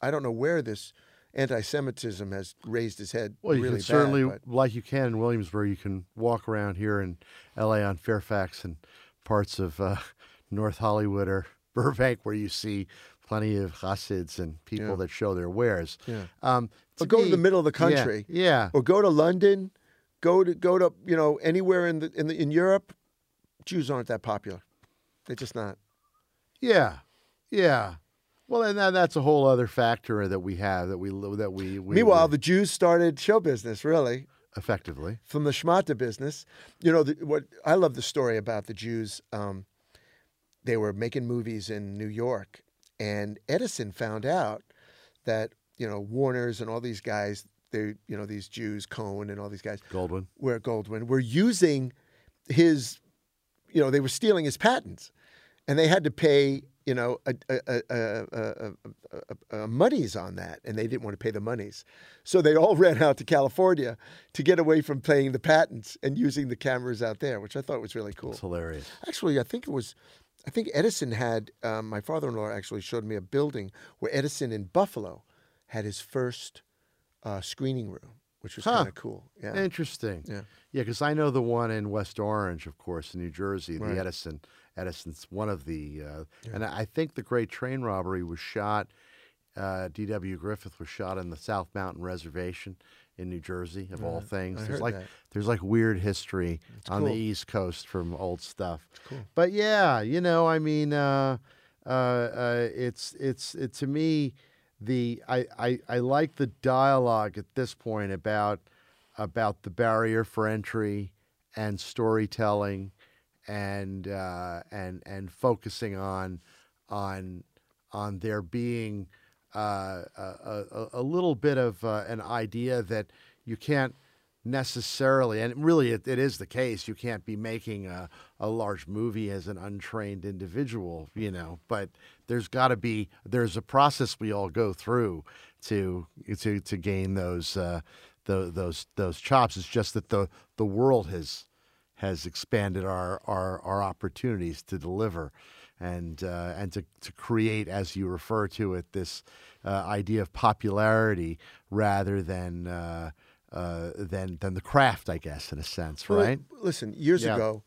I don't know where this anti-Semitism has raised its head. Well, you really can certainly, bad, but- like you can in Williamsburg, you can walk around here in L.A. on Fairfax and parts of uh, North Hollywood or Burbank, where you see plenty of Hasids and people Yeah. that show their wares. Yeah. Um, But go to the middle of the yeah, country. Yeah. or go to London, go to go to you know anywhere in the in the in Europe, Jews aren't that popular. They're just not. Yeah, yeah. Well, and that, that's a whole other factor that we have that we that we. we Meanwhile, we- the Jews started show business really effectively, from the schmata business. You know the, what I love the story about the Jews. Um, they were making movies in New York, and Edison found out that you know Warner's and all these guys. They you know these Jews, Cohen and all these guys. Goldwyn. where Goldwyn were using his, you know, they were stealing his patents, and they had to pay, you know, a, a, a, monies on that, and they didn't want to pay the monies, so they all ran out to California to get away from paying the patents and using the cameras out there, which I thought was really cool. It's hilarious. Actually, I think it was, I think Edison had. Um, my father-in-law actually showed me a building where Edison in Buffalo had his first uh, screening room, which was Huh. kind of cool. Yeah. Interesting. Yeah. Yeah, because I know the one in West Orange, of course, in New Jersey, Right. the Edison. Edison's one of the, uh, and I think the Great Train Robbery was shot. Uh, D.W. Griffith was shot in the South Mountain Reservation in New Jersey, of all things. I there's like that. there's like weird history on cool. the East Coast from old stuff. cool. But yeah, you know, I mean, uh, uh, uh, it's it's it, to me the I, I I like the dialogue at this point about about the barrier for entry and storytelling and uh, and and focusing on on on there being uh, a, a, a little bit of uh, an idea that you can't necessarily, and really it, it is the case, you can't be making a, a large movie as an untrained individual, you know, but there's got to be, there's a process we all go through to, to, to gain those, uh, tho- those, those chops. It's just that the, the world has, has expanded our, our, our opportunities to deliver and uh, and to, to create, as you refer to it, this uh, idea of popularity rather than uh, uh, than than the craft, I guess, in a sense, Well, right? listen, years Yeah. ago,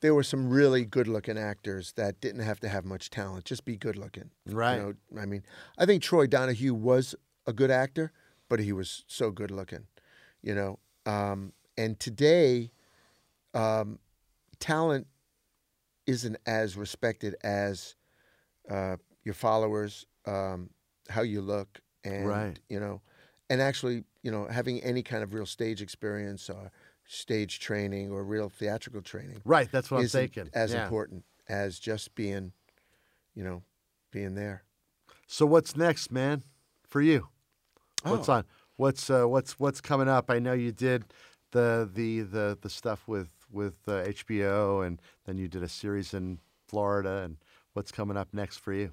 there were some really good-looking actors that didn't have to have much talent, just be good-looking. Right. You know, I mean, I think Troy Donahue was a good actor, but he was so good-looking. You know, um, and today, um, talent isn't as respected as uh, your followers, um, how you look, and Right. you know, and actually, you know, having any kind of real stage experience or stage training or real theatrical training Right. That's what I'm thinking. as Yeah. important as just being, you know, being there. So what's next, man, for you? What's Oh. on? What's uh, what's what's coming up? I know you did the the the the stuff with with uh, HBO, and then you did a series in Florida. And what's coming up next for you?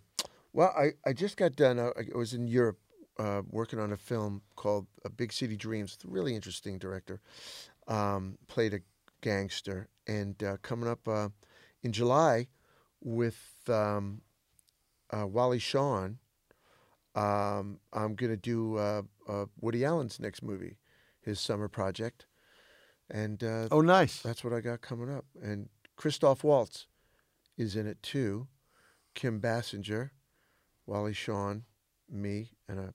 Well, I, I just got done. uh, I, I was in Europe uh, working on a film called uh, Big City Dreams. A really interesting director. Um, played a gangster. And uh, coming up uh, in July with um, uh, Wally Shawn, um, I'm going to do uh, Woody Allen's next movie, his summer project. And uh, Oh, nice. that's what I got coming up. And Christoph Waltz is in it too. Kim Basinger, Wally Shawn, me, and a,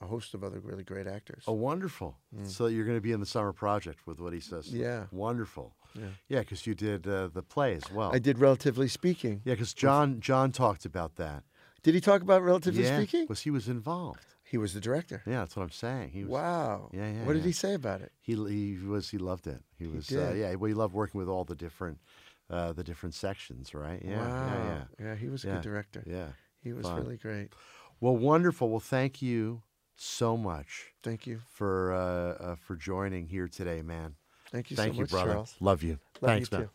a host of other really great actors. Oh, wonderful. So you're going to be in the summer project with what he says. Mm. Yeah. Wonderful. Yeah. Yeah, because you did uh, the play as well. I did Relatively Speaking. Yeah, because John John talked about that. Did he talk about Relatively yeah, Speaking? because he was involved. He was the director. Yeah, that's what I'm saying. He was, Wow. Yeah, yeah, What did he say about it? He he was he loved it. He was uh, did. yeah. Well, he loved working with all the different uh, the different sections, right? Yeah, wow. yeah, yeah. he was a Yeah. good director. Yeah. He was Fun. really great. Well, wonderful. Well, thank you so much Thank you. for uh, uh, for joining here today, man. Thank you Thank so you, much, brother. Charles. Love you. Love Thanks, you man. too.